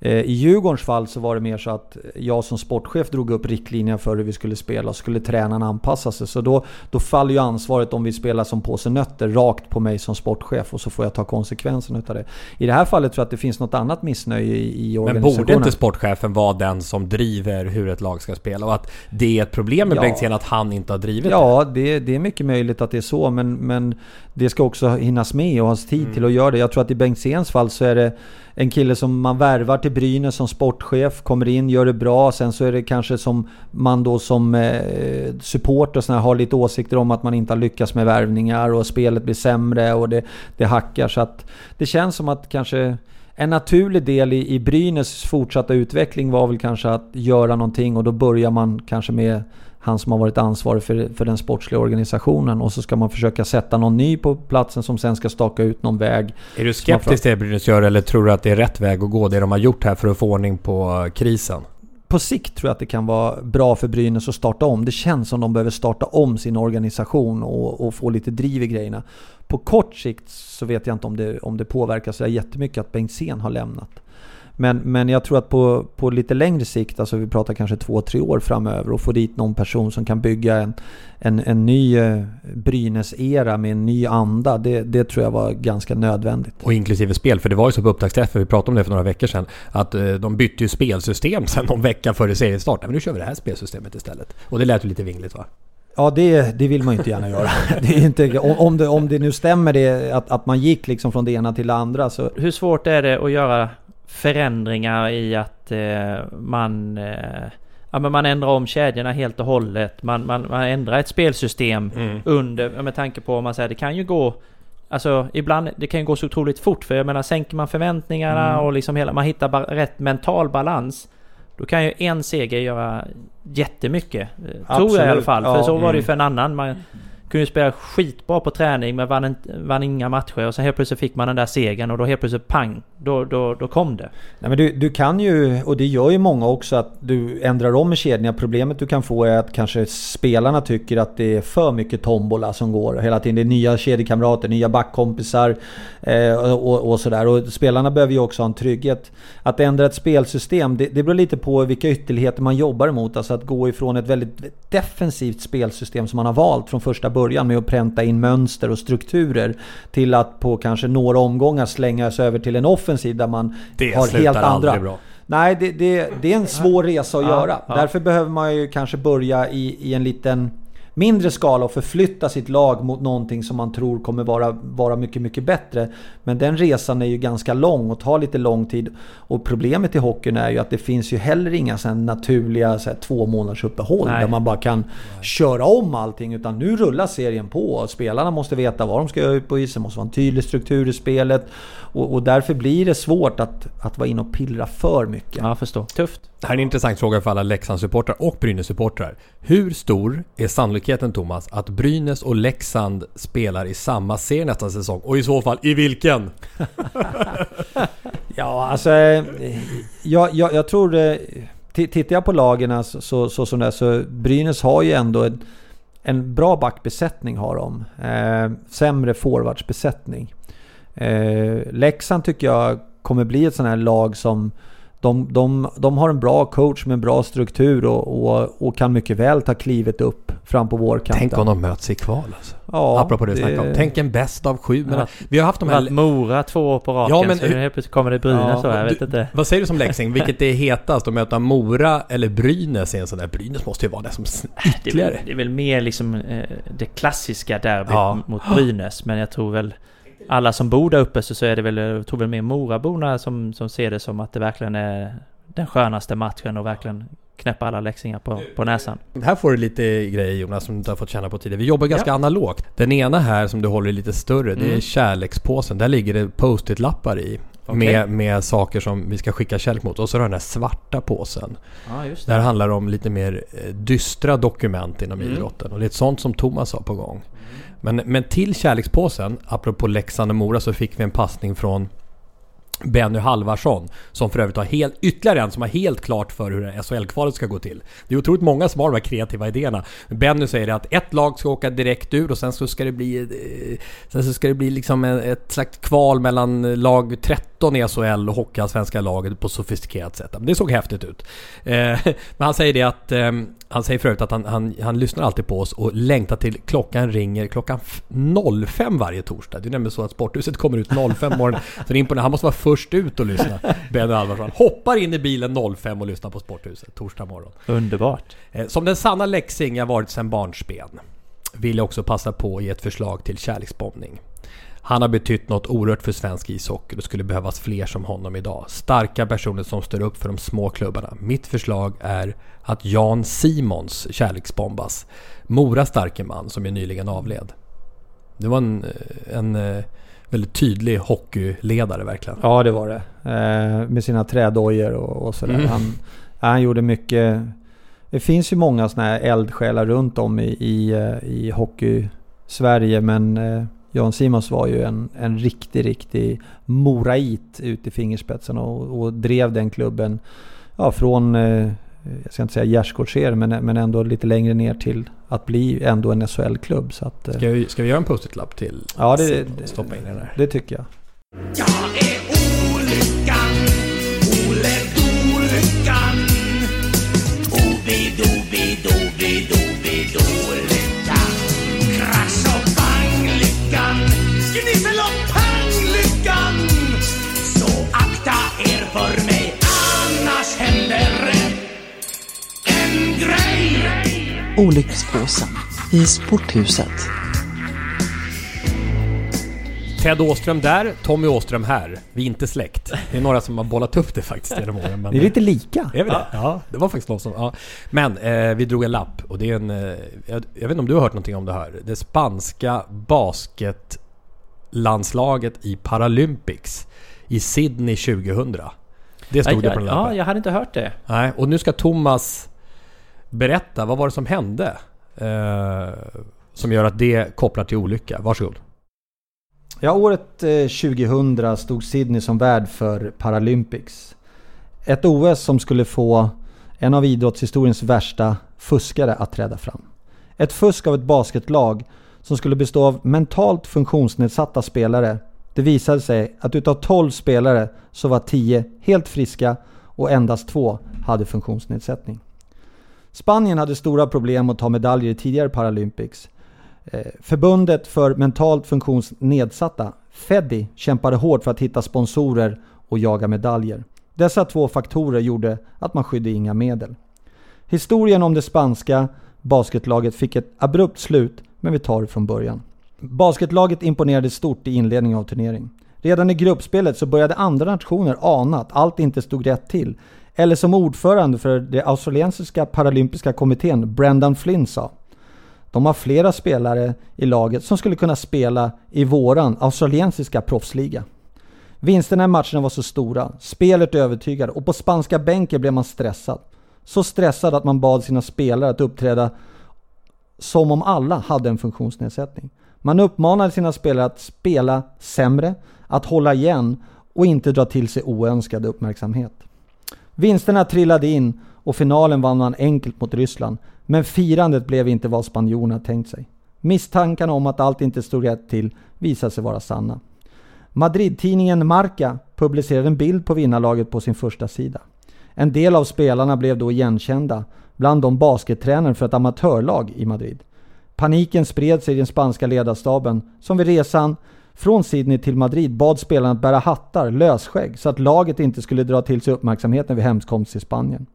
Eh, I Djurgårdens fall så var det mer så att jag som sportchef drog upp riktlinjer för hur vi skulle spela och skulle tränarna anpassa sig. Så då, då faller ju ansvaret om vi spelar som påse nötter rakt på mig som sportchef och så får jag ta konsekvenserna utav det. I det här fallet tror jag att det finns något annat missnöje i, i organisationen. Men borde inte sportchefen vara den som driver hur ett lag ska spela? Och att det är ett problem med ja. Bengtzén att han inte har drivit ja, det? Ja, det, är mycket möjligt att det är så. Men, men det ska också hinnas med och has tid mm. till att göra det. Jag tror att i Bengtzéns fall så är det en kille som man värvar till Brynäs som sportchef, kommer in, gör det bra. Sen så är det kanske som man då som eh, supporter och har lite åsikter om att man inte har lyckats med värvningar och spelet blir sämre och det, det hackar. Så att det känns som att kanske en naturlig del i, i Brynäs fortsatta utveckling var väl kanske att göra någonting och då börjar man kanske med han som har varit ansvarig för, för den sportsliga organisationen. Och så ska man försöka sätta någon ny på platsen som sen ska staka ut någon väg. Är du skeptisk till det Brynäs gör eller tror du att det är rätt väg att gå, det de har gjort här för att få ordning på krisen? På sikt tror jag att det kan vara bra för Brynäs att starta om. Det känns som de behöver starta om sin organisation och, och få lite driv i grejerna. På kort sikt så vet jag inte om det, om det påverkar så jättemycket att Bengtzén har lämnat. Men, men jag tror att på, på lite längre sikt, alltså vi pratar kanske två, tre år framöver och få dit någon person som kan bygga en, en, en ny eh, Brynäs-era med en ny anda. Det, det tror jag var ganska nödvändigt. Och inklusive spel, för det var ju så på upptaktsträffen, vi pratade om det för några veckor sedan, att eh, de bytte ju spelsystem sen någon vecka före seriestart. Men nu kör vi det här spelsystemet istället. Och det lät ju lite vingligt va? Ja, det, det vill man ju inte gärna göra. Det är inte, om, det, om det nu stämmer det, att, att man gick liksom från det ena till det andra så... Hur svårt är det att göra förändringar i att eh, man... Eh, ja, men man ändrar om kedjorna helt och hållet. Man, man, man ändrar ett spelsystem mm. under... Med tanke på om man säger det kan ju gå... Alltså ibland, det kan ju gå så otroligt fort för jag menar sänker man förväntningarna mm. och liksom hela, man hittar ba, rätt mental balans. Då kan ju en seger göra jättemycket. Absolut. Tror jag i alla fall. För ja, så var det ju för en annan. Man, kunde ju spela skitbra på träning men vann, vann inga matcher och sen helt plötsligt fick man den där segern och då helt plötsligt pang, då, då, då kom det. Nej, men du, du kan ju, och det gör ju många också, att du ändrar om i kedjorna. Problemet du kan få är att kanske spelarna tycker att det är för mycket tombola som går hela tiden. Det är nya kedjekamrater, nya backkompisar eh, och, och sådär. Och spelarna behöver ju också ha en trygghet. Att ändra ett spelsystem, det, det beror lite på vilka ytterligheter man jobbar emot. Alltså att gå ifrån ett väldigt defensivt spelsystem som man har valt från första början med att pränta in mönster och strukturer till att på kanske några omgångar slänga sig över till en offensiv där man det har helt andra... Bra. Nej, det, det, det, är en svår resa att ja, göra. Ja. Därför behöver man ju kanske börja i, i en liten mindre skala och förflytta sitt lag mot någonting som man tror kommer vara, vara mycket, mycket bättre. Men den resan är ju ganska lång och tar lite lång tid. Och problemet i hockeyn är ju att det finns ju heller inga så naturliga så här, två månaders uppehåll Nej. där man bara kan Nej. köra om allting. Utan nu rullar serien på och spelarna måste veta vad de ska göra på isen. Det måste vara en tydlig struktur i spelet. Och, och, därför blir det svårt att, att vara inne och pillra för mycket. Ja, förstår. Tufft. Det här är en intressant fråga för alla Leksandssupportrar och Brynäs-supportrar. Hur stor är sannolikheten Thomas att Brynäs och Leksand spelar i samma serie nästa säsong? Och i så fall, i vilken? ja, alltså... Jag, jag, jag tror... Eh, tittar jag på lagen så, så, så som det är så Brynäs har ju ändå en, en bra backbesättning har de. Eh, sämre forwardsbesättning. Eh, Leksand tycker jag kommer bli ett sånt här lag som de, de, de har en bra coach med en bra struktur och, och, och, kan mycket väl ta klivet upp fram på vårkanten. Tänk om de möts i kval alltså. Ja, Apropå det du snackade om. Tänk en bäst av sju. Men, vi har haft de här... Mora två år på raken, ja, men, så helt plötsligt kommer det Brynäs ja, så, jag vet inte. Vad säger du som Leksing? Vilket är hetast? Att möta Mora eller Brynäs i en sån där? Brynäs måste ju vara det som ytterligare. Det är väl, det är väl mer liksom eh, det klassiska derbyt ja. mot Brynäs, men jag tror väl alla som bor där uppe så, så är det väl, tror väl mer Moraborna som, som ser det som att det verkligen är den skönaste matchen och verkligen knäppa alla läxingar på, på näsan. Här får du lite grejer Jonas som du inte har fått känna på tidigare. Vi jobbar ganska ja. analogt. Den ena här som du håller lite större, mm. det är mm. kärlekspåsen. Där ligger det post-it-lappar i. Okay. Med, med saker som vi ska skicka kärlek mot. Och så den här svarta påsen. Ah. Där handlar det om lite mer eh, dystra dokument inom mm. idrotten. Och det är ett sånt som Thomas har på gång. Men, men till kärlekspåsen, apropå Leksand och Mora, så fick vi en passning från Benny Halvarsson, som för övrigt har helt, ytterligare en som har helt klart för hur SHL-kvalet ska gå till. Det är otroligt många som har de här kreativa idéerna. Benny säger att ett lag ska åka direkt ur och sen så ska det bli... Eh, sen så ska det bli liksom ett slags kval mellan lag 13 i SHL och Hockeyallsvenska laget på sofistikerat sätt. Det såg häftigt ut. Eh, men han säger det att ehm, han säger förut att han, han, han lyssnar alltid på oss och längtar till klockan ringer klockan 05 varje torsdag. Det är nämligen så att Sporthuset kommer ut 05 morgon. Så det är Han måste vara först ut och lyssna. Benny Alvarsson hoppar in i bilen 05 och lyssnar på Sporthuset torsdag morgon. Underbart. Eh, som den sanna läxing jag varit sedan barnsben vill jag också passa på att ge ett förslag till kärleksbombning. Han har betytt något oerhört för svensk ishockey. Det skulle behövas fler som honom idag. Starka personer som står upp för de små klubbarna. Mitt förslag är att Jan Simons kärleksbombas. Mora starke man som ju nyligen avled. Det var en, en eh, väldigt tydlig hockeyledare verkligen. Ja det var det. Eh, med sina trädojor och, och sådär. Mm. Han, han gjorde mycket. Det finns ju många sådana här eldsjälar runt om i, i, eh, i hockey-Sverige men eh, Jan Simons var ju en, en riktig, riktig morait ut i fingerspetsen och, och drev den klubben ja, från, eh, jag ska inte säga gärdsgårdsserien, men, men ändå lite längre ner till att bli ändå en SHL-klubb. Så att, eh, ska, vi, ska vi göra en post-it-lapp till? Ja, det, Stoppa in den där. det tycker jag. Jag Olyckspåsen i sporthuset. Ted Åström där, Tommy Åström här. Vi är inte släkt. Det är några som har bollat upp det faktiskt genom åren. Men Ni är lite lika. Är vi det? Ja, det var faktiskt någon som... Ja. Men eh, vi drog en lapp och det är en... Eh, jag, jag vet inte om du har hört någonting om det här. Det spanska basketlandslaget i Paralympics i Sydney 2000. Det stod det på den Ja, lappen. jag hade inte hört det. Nej, och nu ska Thomas berätta. Vad var det som hände? Eh, som gör att det kopplar till olycka. Varsågod. Ja, året eh, 2000 stod Sydney som värd för Paralympics. Ett OS som skulle få en av idrottshistoriens värsta fuskare att träda fram. Ett fusk av ett basketlag som skulle bestå av mentalt funktionsnedsatta spelare. Det visade sig att utav 12 spelare så var 10 helt friska och endast två hade funktionsnedsättning. Spanien hade stora problem att ta medaljer i tidigare Paralympics. Eh, förbundet för mentalt funktionsnedsatta, FEDI, kämpade hårt för att hitta sponsorer och jaga medaljer. Dessa två faktorer gjorde att man skydde inga medel. Historien om det spanska basketlaget fick ett abrupt slut, men vi tar det från början. Basketlaget imponerade stort i inledningen av turneringen. Redan i gruppspelet så började andra nationer ana att allt inte stod rätt till. Eller som ordförande för det australiensiska paralympiska kommittén, Brendan Flynn sa. De har flera spelare i laget som skulle kunna spela i våran australiensiska proffsliga. Vinsterna i matcherna var så stora, spelet övertygade och på spanska bänken blev man stressad. Så stressad att man bad sina spelare att uppträda som om alla hade en funktionsnedsättning. Man uppmanade sina spelare att spela sämre, att hålla igen och inte dra till sig oönskad uppmärksamhet. Vinsterna trillade in och finalen vann man enkelt mot Ryssland. Men firandet blev inte vad spanjorerna tänkt sig. Misstankarna om att allt inte stod rätt till visade sig vara sanna. Madrid-tidningen Marca publicerade en bild på vinnarlaget på sin första sida. En del av spelarna blev då igenkända, bland de baskettränare för ett amatörlag i Madrid. Paniken spred sig i den spanska ledarstaben som vid resan från Sydney till Madrid bad spelarna att bära hattar, lösskägg, så att laget inte skulle dra till sig uppmärksamheten vid hemkomst till Spanien.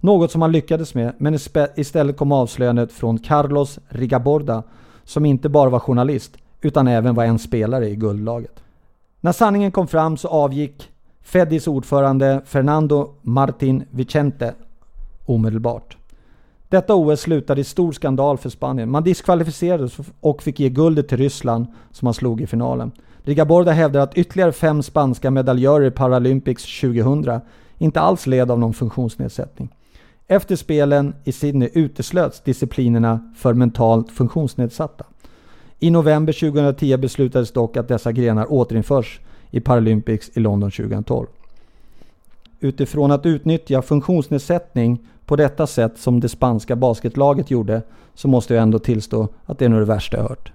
Något som man lyckades med, men istället kom avslöjandet från Carlos Rigaborda, som inte bara var journalist, utan även var en spelare i guldlaget. När sanningen kom fram så avgick Fedis ordförande Fernando Martin Vicente omedelbart. Detta OS slutade i stor skandal för Spanien. Man diskvalificerades och fick ge guldet till Ryssland som man slog i finalen. Rigaborda hävdar att ytterligare fem spanska medaljörer i Paralympics 2000 inte alls led av någon funktionsnedsättning. Efter spelen i Sydney uteslöts disciplinerna för mentalt funktionsnedsatta. I november 2010 beslutades dock att dessa grenar återinförs i Paralympics i London 2012. Utifrån att utnyttja funktionsnedsättning på detta sätt som det spanska basketlaget gjorde så måste jag ändå tillstå att det är nog det värsta jag hört.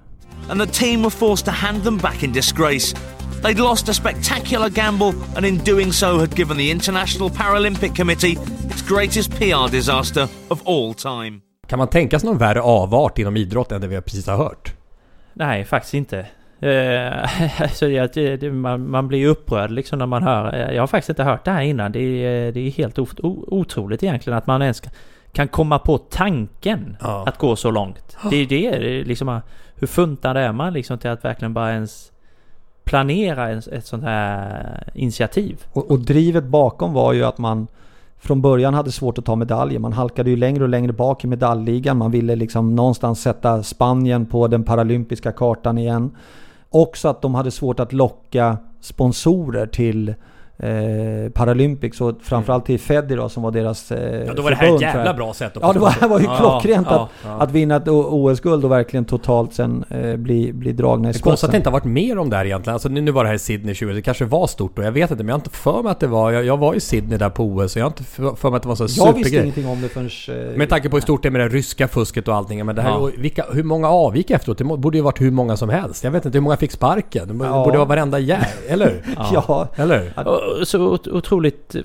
and the team were forced to hand them back in disgrace. They'd lost a spectacular gamble and in doing so had given the International Paralympic Committee its greatest PR disaster of all time. Kan man tänka sig någon värre avart inom idrott än det vi precis har hört? Nej, faktiskt inte. Eh, det, det, man, man blir upprörd liksom när man hör... eh, Jag har faktiskt inte hört det här innan. Det är, det är helt otroligt egentligen att man ens kan komma på tanken Ja. att gå så långt. Det är det, det är liksom... Hur funtad är man liksom till att verkligen bara ens planera en, ett sånt här initiativ? Och, och drivet bakom var ju att man från början hade svårt att ta medaljer. Man halkade ju längre och längre bak i medaljligan. Man ville liksom någonstans sätta Spanien på den paralympiska kartan igen. Också att de hade svårt att locka sponsorer till eh, Paralympics och framförallt till Fedi då som var deras eh, Ja, då var det här ett jävla bra sätt att Ja, det var, det var ju klockrent ja, att, ja. att vinna ett OS-guld och verkligen totalt sen eh, bli, bli dragna i är konstigt att det skotten. inte har varit mer om det här egentligen. Alltså nu, var det här i Sydney 20, det kanske var stort och jag vet inte men jag har inte för mig att det var... Jag, jag var i Sydney där på OS och jag har inte för, mig att det var så Jag visste supergrej. ingenting om det förrän... eh, Med tanke på hur stort det är med det ryska fusket och allting. Men det här, Ja. vilka, hur många avgick efteråt? Det borde ju varit hur många som helst. Jag vet inte hur många fick sparken. Det borde Ja. vara varenda jävel. Eller? Ja. Eller? Så otroligt...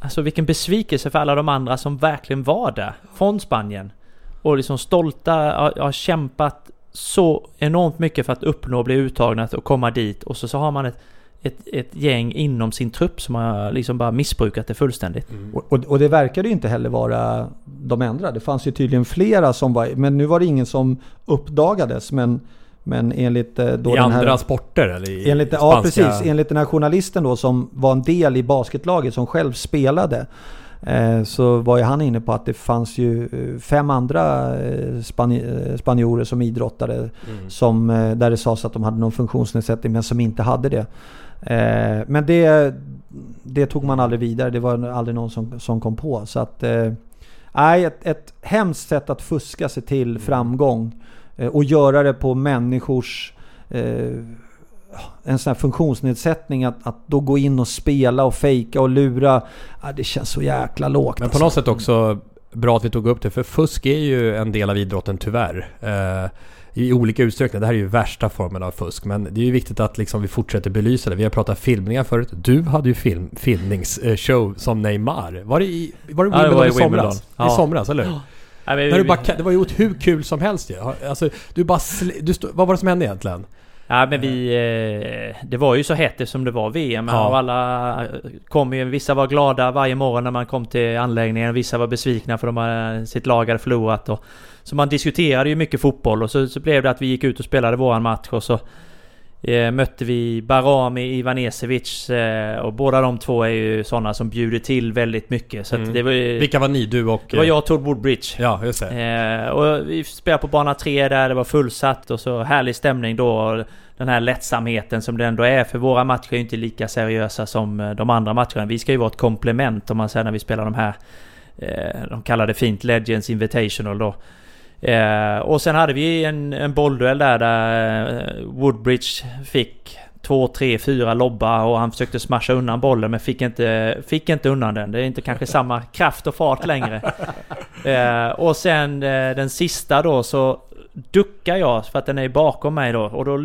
Alltså vilken besvikelse för alla de andra som verkligen var där. Från Spanien. Och liksom stolta, har, har kämpat så enormt mycket för att uppnå och bli uttagna och komma dit och så, så har man ett, ett, ett gäng inom sin trupp som har liksom bara missbrukat det fullständigt. Mm. Och, och, och det verkade ju inte heller vara de enda. Det fanns ju tydligen flera som var... Men nu var det ingen som uppdagades. Men, men enligt eh, då I den här... andra sporter eller i Enligt, ja spanska... precis, enligt den här journalisten då som var en del i basketlaget som själv spelade. Eh, så var ju han inne på att det fanns ju eh, fem andra eh, eh, spanjorer som idrottade. Mm. Som, eh, där det sades att de hade någon funktionsnedsättning men som inte hade det. Eh, men det, det tog man aldrig vidare. Det var aldrig någon som, som kom på. Så att... eh, Nej, ett, ett hemskt sätt att fuska sig till framgång. Eh, och göra det på människors... Eh, en sån här funktionsnedsättning att, att då gå in och spela och fejka och lura. Ja, det känns så jäkla lågt. Men på alltså. något sätt också bra att vi tog upp det, för fusk är ju en del av idrotten tyvärr. Eh, I olika utsträckning. Det här är ju värsta formen av fusk. Men det är ju viktigt att liksom vi fortsätter belysa det. Vi har pratat filmningar förut. Du hade ju film, filmningsshow som Neymar. Var det i, var det Ja, det var i i somras? Wimbledon. I Ja. somras, eller hur? Nej, men När du bara, det var ju hur kul som helst ju. Alltså, du bara du stod, Vad var det som hände egentligen? Ja men vi... Eh, det var ju så hett eftersom det var VM Ja. och alla eh, kom ju... Vissa var glada varje morgon när man kom till anläggningen. Vissa var besvikna för de hade, sitt lag hade förlorat och... Så man diskuterade ju mycket fotboll och så, så blev det att vi gick ut och spelade våran match och så... Eh, mötte vi Barami Ivanesevic eh, och båda de två är ju sådana som bjuder till väldigt mycket. Så Mm. det var. Vilka var ni? Du och... Det var jag och Todd Woodbridge. Ja, just det. Eh, och vi spelade på bana 3 där, det var fullsatt och så härlig stämning då. Den här lättsamheten som det ändå är, för våra matcher är ju inte lika seriösa som eh, de andra matcherna. Vi ska ju vara ett komplement om man säger när vi spelar de här... Eh, de kallar det fint Legends Invitational då. Eh, och sen hade vi en, en bollduell där, där eh, Woodbridge fick två, tre, fyra lobbar och han försökte smasha undan bollen men fick inte, fick inte undan den. Det är inte kanske samma kraft och fart längre. Eh, och sen eh, den sista då så duckar jag för att den är bakom mig då och då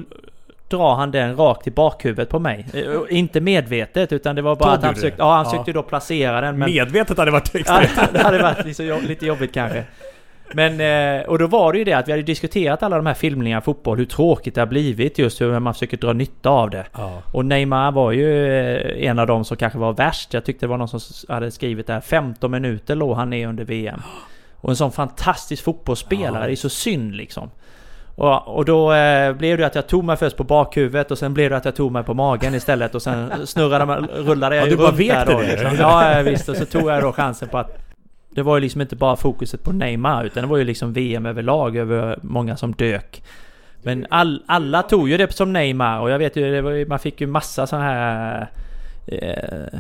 drar han den rakt i bakhuvudet på mig. Eh, inte medvetet utan det var bara Todd att han försökte, ja, han Ja. försökte då placera den. Men, Medvetet hade varit Ja, det hade varit liksom lite jobbigt kanske. Men, eh, och då var det ju det att vi hade diskuterat alla de här filmningarna fotboll, hur tråkigt det har blivit just hur man försöker dra nytta av det. Ja. Och Neymar var ju eh, en av dem som kanske var värst. Jag tyckte det var någon som hade skrivit där 15 minuter låg han ner under VM. Och en sån fantastisk fotbollsspelare, det är så synd liksom. Och, och då eh, blev det att jag tog mig först på bakhuvudet och sen blev det att jag tog mig på magen istället och sen snurrade man, rullade jag Ja, ju du bara där vek dig då. det, Liksom. Ja, ja, visst. Och så tog jag då chansen på att det var ju liksom inte bara fokuset på Neymar utan det var ju liksom VM överlag över många som dök. Men all, alla tog ju det som Neymar och jag vet ju, det var ju man fick ju massa sådana här eh,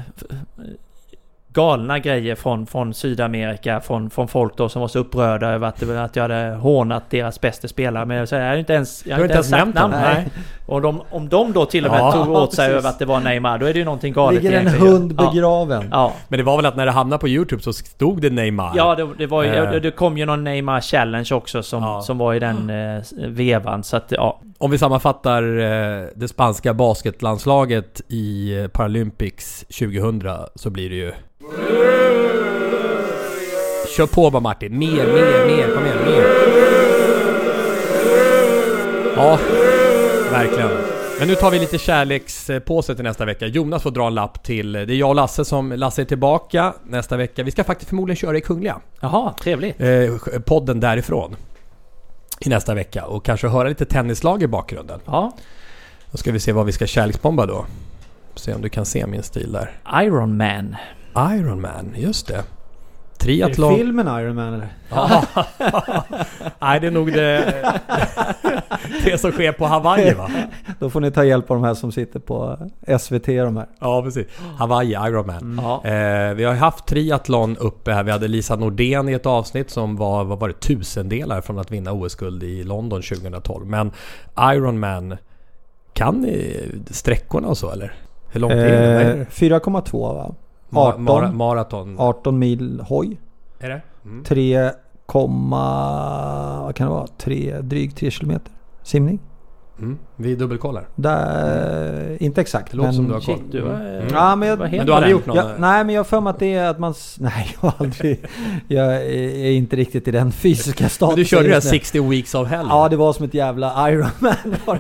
galna grejer från, från Sydamerika, från, från folk då som var så upprörda över att, att jag hade hånat deras bästa spelare. Men jag har inte ens, jag har inte ens sagt namn. nej. Och de, om de då till och med Ja, tog åt sig precis. över att det var Neymar, då är det ju någonting galet Ligger en egentligen. hund Ja. begraven. Ja. Men det var väl att när det hamnade på YouTube så stod det Neymar? Ja, det, det var ju, Eh. det kom ju någon Neymar Challenge också som, Ja. som var i den eh, vevan. Så att ja. Om vi sammanfattar eh, det spanska basketlandslaget i eh, Paralympics 2000 så blir det ju... Kör på bara Martin. Mer, mer, mer. Kom igen, mer. Ja, verkligen. Men nu tar vi lite kärlekspåse till nästa vecka. Jonas får dra en lapp till... Det är jag och Lasse som... Lasse är tillbaka nästa vecka. Vi ska faktiskt förmodligen köra i Kungliga. Jaha, trevligt. Eh, podden därifrån. I nästa vecka. Och kanske höra lite tennislag i bakgrunden. Ja. Då ska vi se vad vi ska kärleksbomba då. Se om du kan se min stil där. Iron Man. Iron Man, just det. Är Triathlon. det filmen Iron Man eller? Ja. Nej, det är nog det, det som sker på Hawaii va? Då får ni ta hjälp av de här som sitter på SVT de här. Ja, precis. Hawaii, Iron Man. Ja. Eh, vi har haft triathlon uppe här. Vi hade Lisa Nordén i ett avsnitt som var, vad var det, tusendelar från att vinna OS-guld i London 2012. Men Iron Man, kan ni sträckorna och så eller? Hur långt är? Vad är Eh, det? 4,2 va? Ma- 18. mara- maraton. 18 mil hoj. Är det? Mm. 3, vad kan det vara? 3, drygt 3 kilometer simning. Mm. Vi dubbelkollar. Där, inte exakt. Det låter men, som du har koll. Shit, du var, Mm. Ja, men, jag, Men du har aldrig gjort någon? jag, nej men jag har för mig att det är att man... Nej, jag har aldrig... Jag är inte riktigt i den fysiska statusen. du körde nu. 60 weeks of hell. Ja, det var som ett jävla Ironman.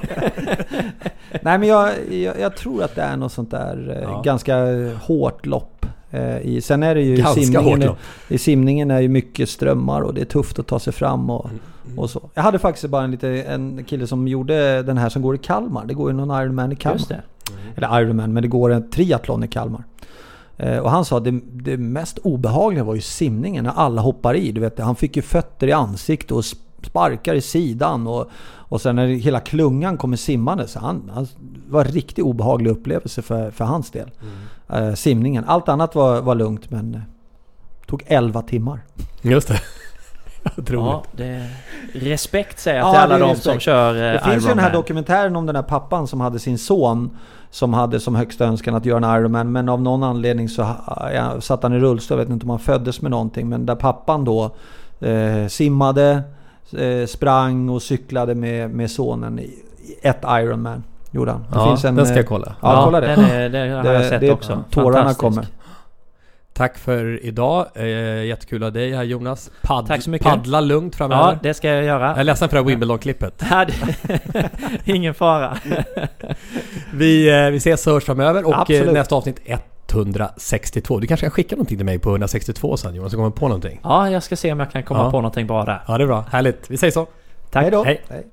Nej men jag, jag, jag tror att det är något sånt där eh, Ja. ganska hårt lopp. Eh, I, sen är det ju Ganska simningen, i simningen är ju mycket strömmar och det är tufft att ta sig fram och, Mm, och så. Jag hade faktiskt bara en, lite, en kille som gjorde den här som går i Kalmar. Det går ju någon Ironman i Kalmar. Just det. Eller Ironman, men det går en triathlon i Kalmar. Eh, Och han sa att det, det mest obehagliga var ju simningen när alla hoppar i. Du vet, han fick ju fötter i ansiktet och sparkar i sidan. Och, och sen när hela klungan kommer simmande så han, han det var en riktigt obehaglig upplevelse för, för hans del. Eh, simningen. Allt annat var, var lugnt men eh, tog 11 timmar. Just det. Otroligt. Ja, det, respekt säger jag Ja, till alla det är de respekt. som kör eh, Det finns ju den här dokumentären om den här pappan som hade sin son som hade som högsta önskan att göra en Ironman men av någon anledning så ja, satt han i rullstol. Jag vet inte om han föddes med någonting men där pappan då eh, simmade, eh, sprang och cyklade med, med sonen i ett Ironman. Gjorde han. Det Ja, finns en, den ska jag eh, kolla. Ja, kolla det. Den är, det har jag sett det- också. Tårarna kommer. Tack för idag. Eh, jättekul av dig här Jonas. Padd, Tack så mycket. Paddla lugnt framöver. Ja, det ska jag göra. Jag är ledsen för det här Wimbledon-klippet. Ja, det- Ingen fara. Vi, eh, vi ses och hörs framöver och eh, Absolut. nästa avsnitt 162. Du kanske kan skicka någonting till mig på 162 sen Jonas, så kommer på någonting. Ja, jag ska se om jag kan komma Ja. på någonting där. Ja, det är bra. Härligt. Vi säger så. Tack. Hej då. Hej. Hej.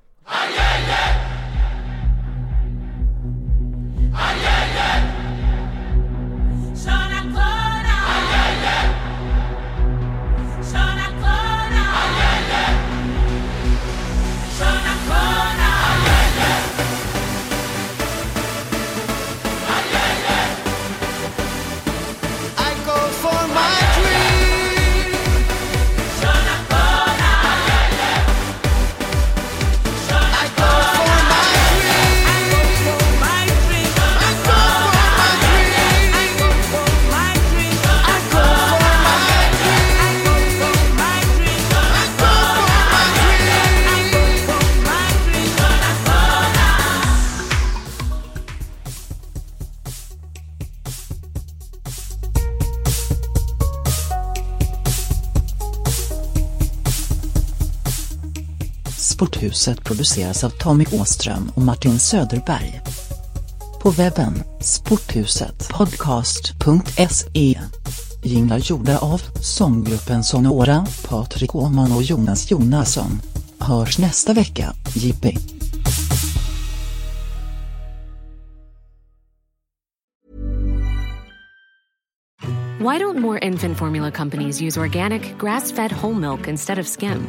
Sporthuset produceras av Tommy Åström och Martin Söderberg. På webben sporthusetpodcast.se Jinglar gjorda av sånggruppen Sonora, Patrik Åhman och Jonas Jonasson. Hörs nästa vecka, Jippi. Why don't more infant formula companies use organic, grass fed whole milk instead of skim?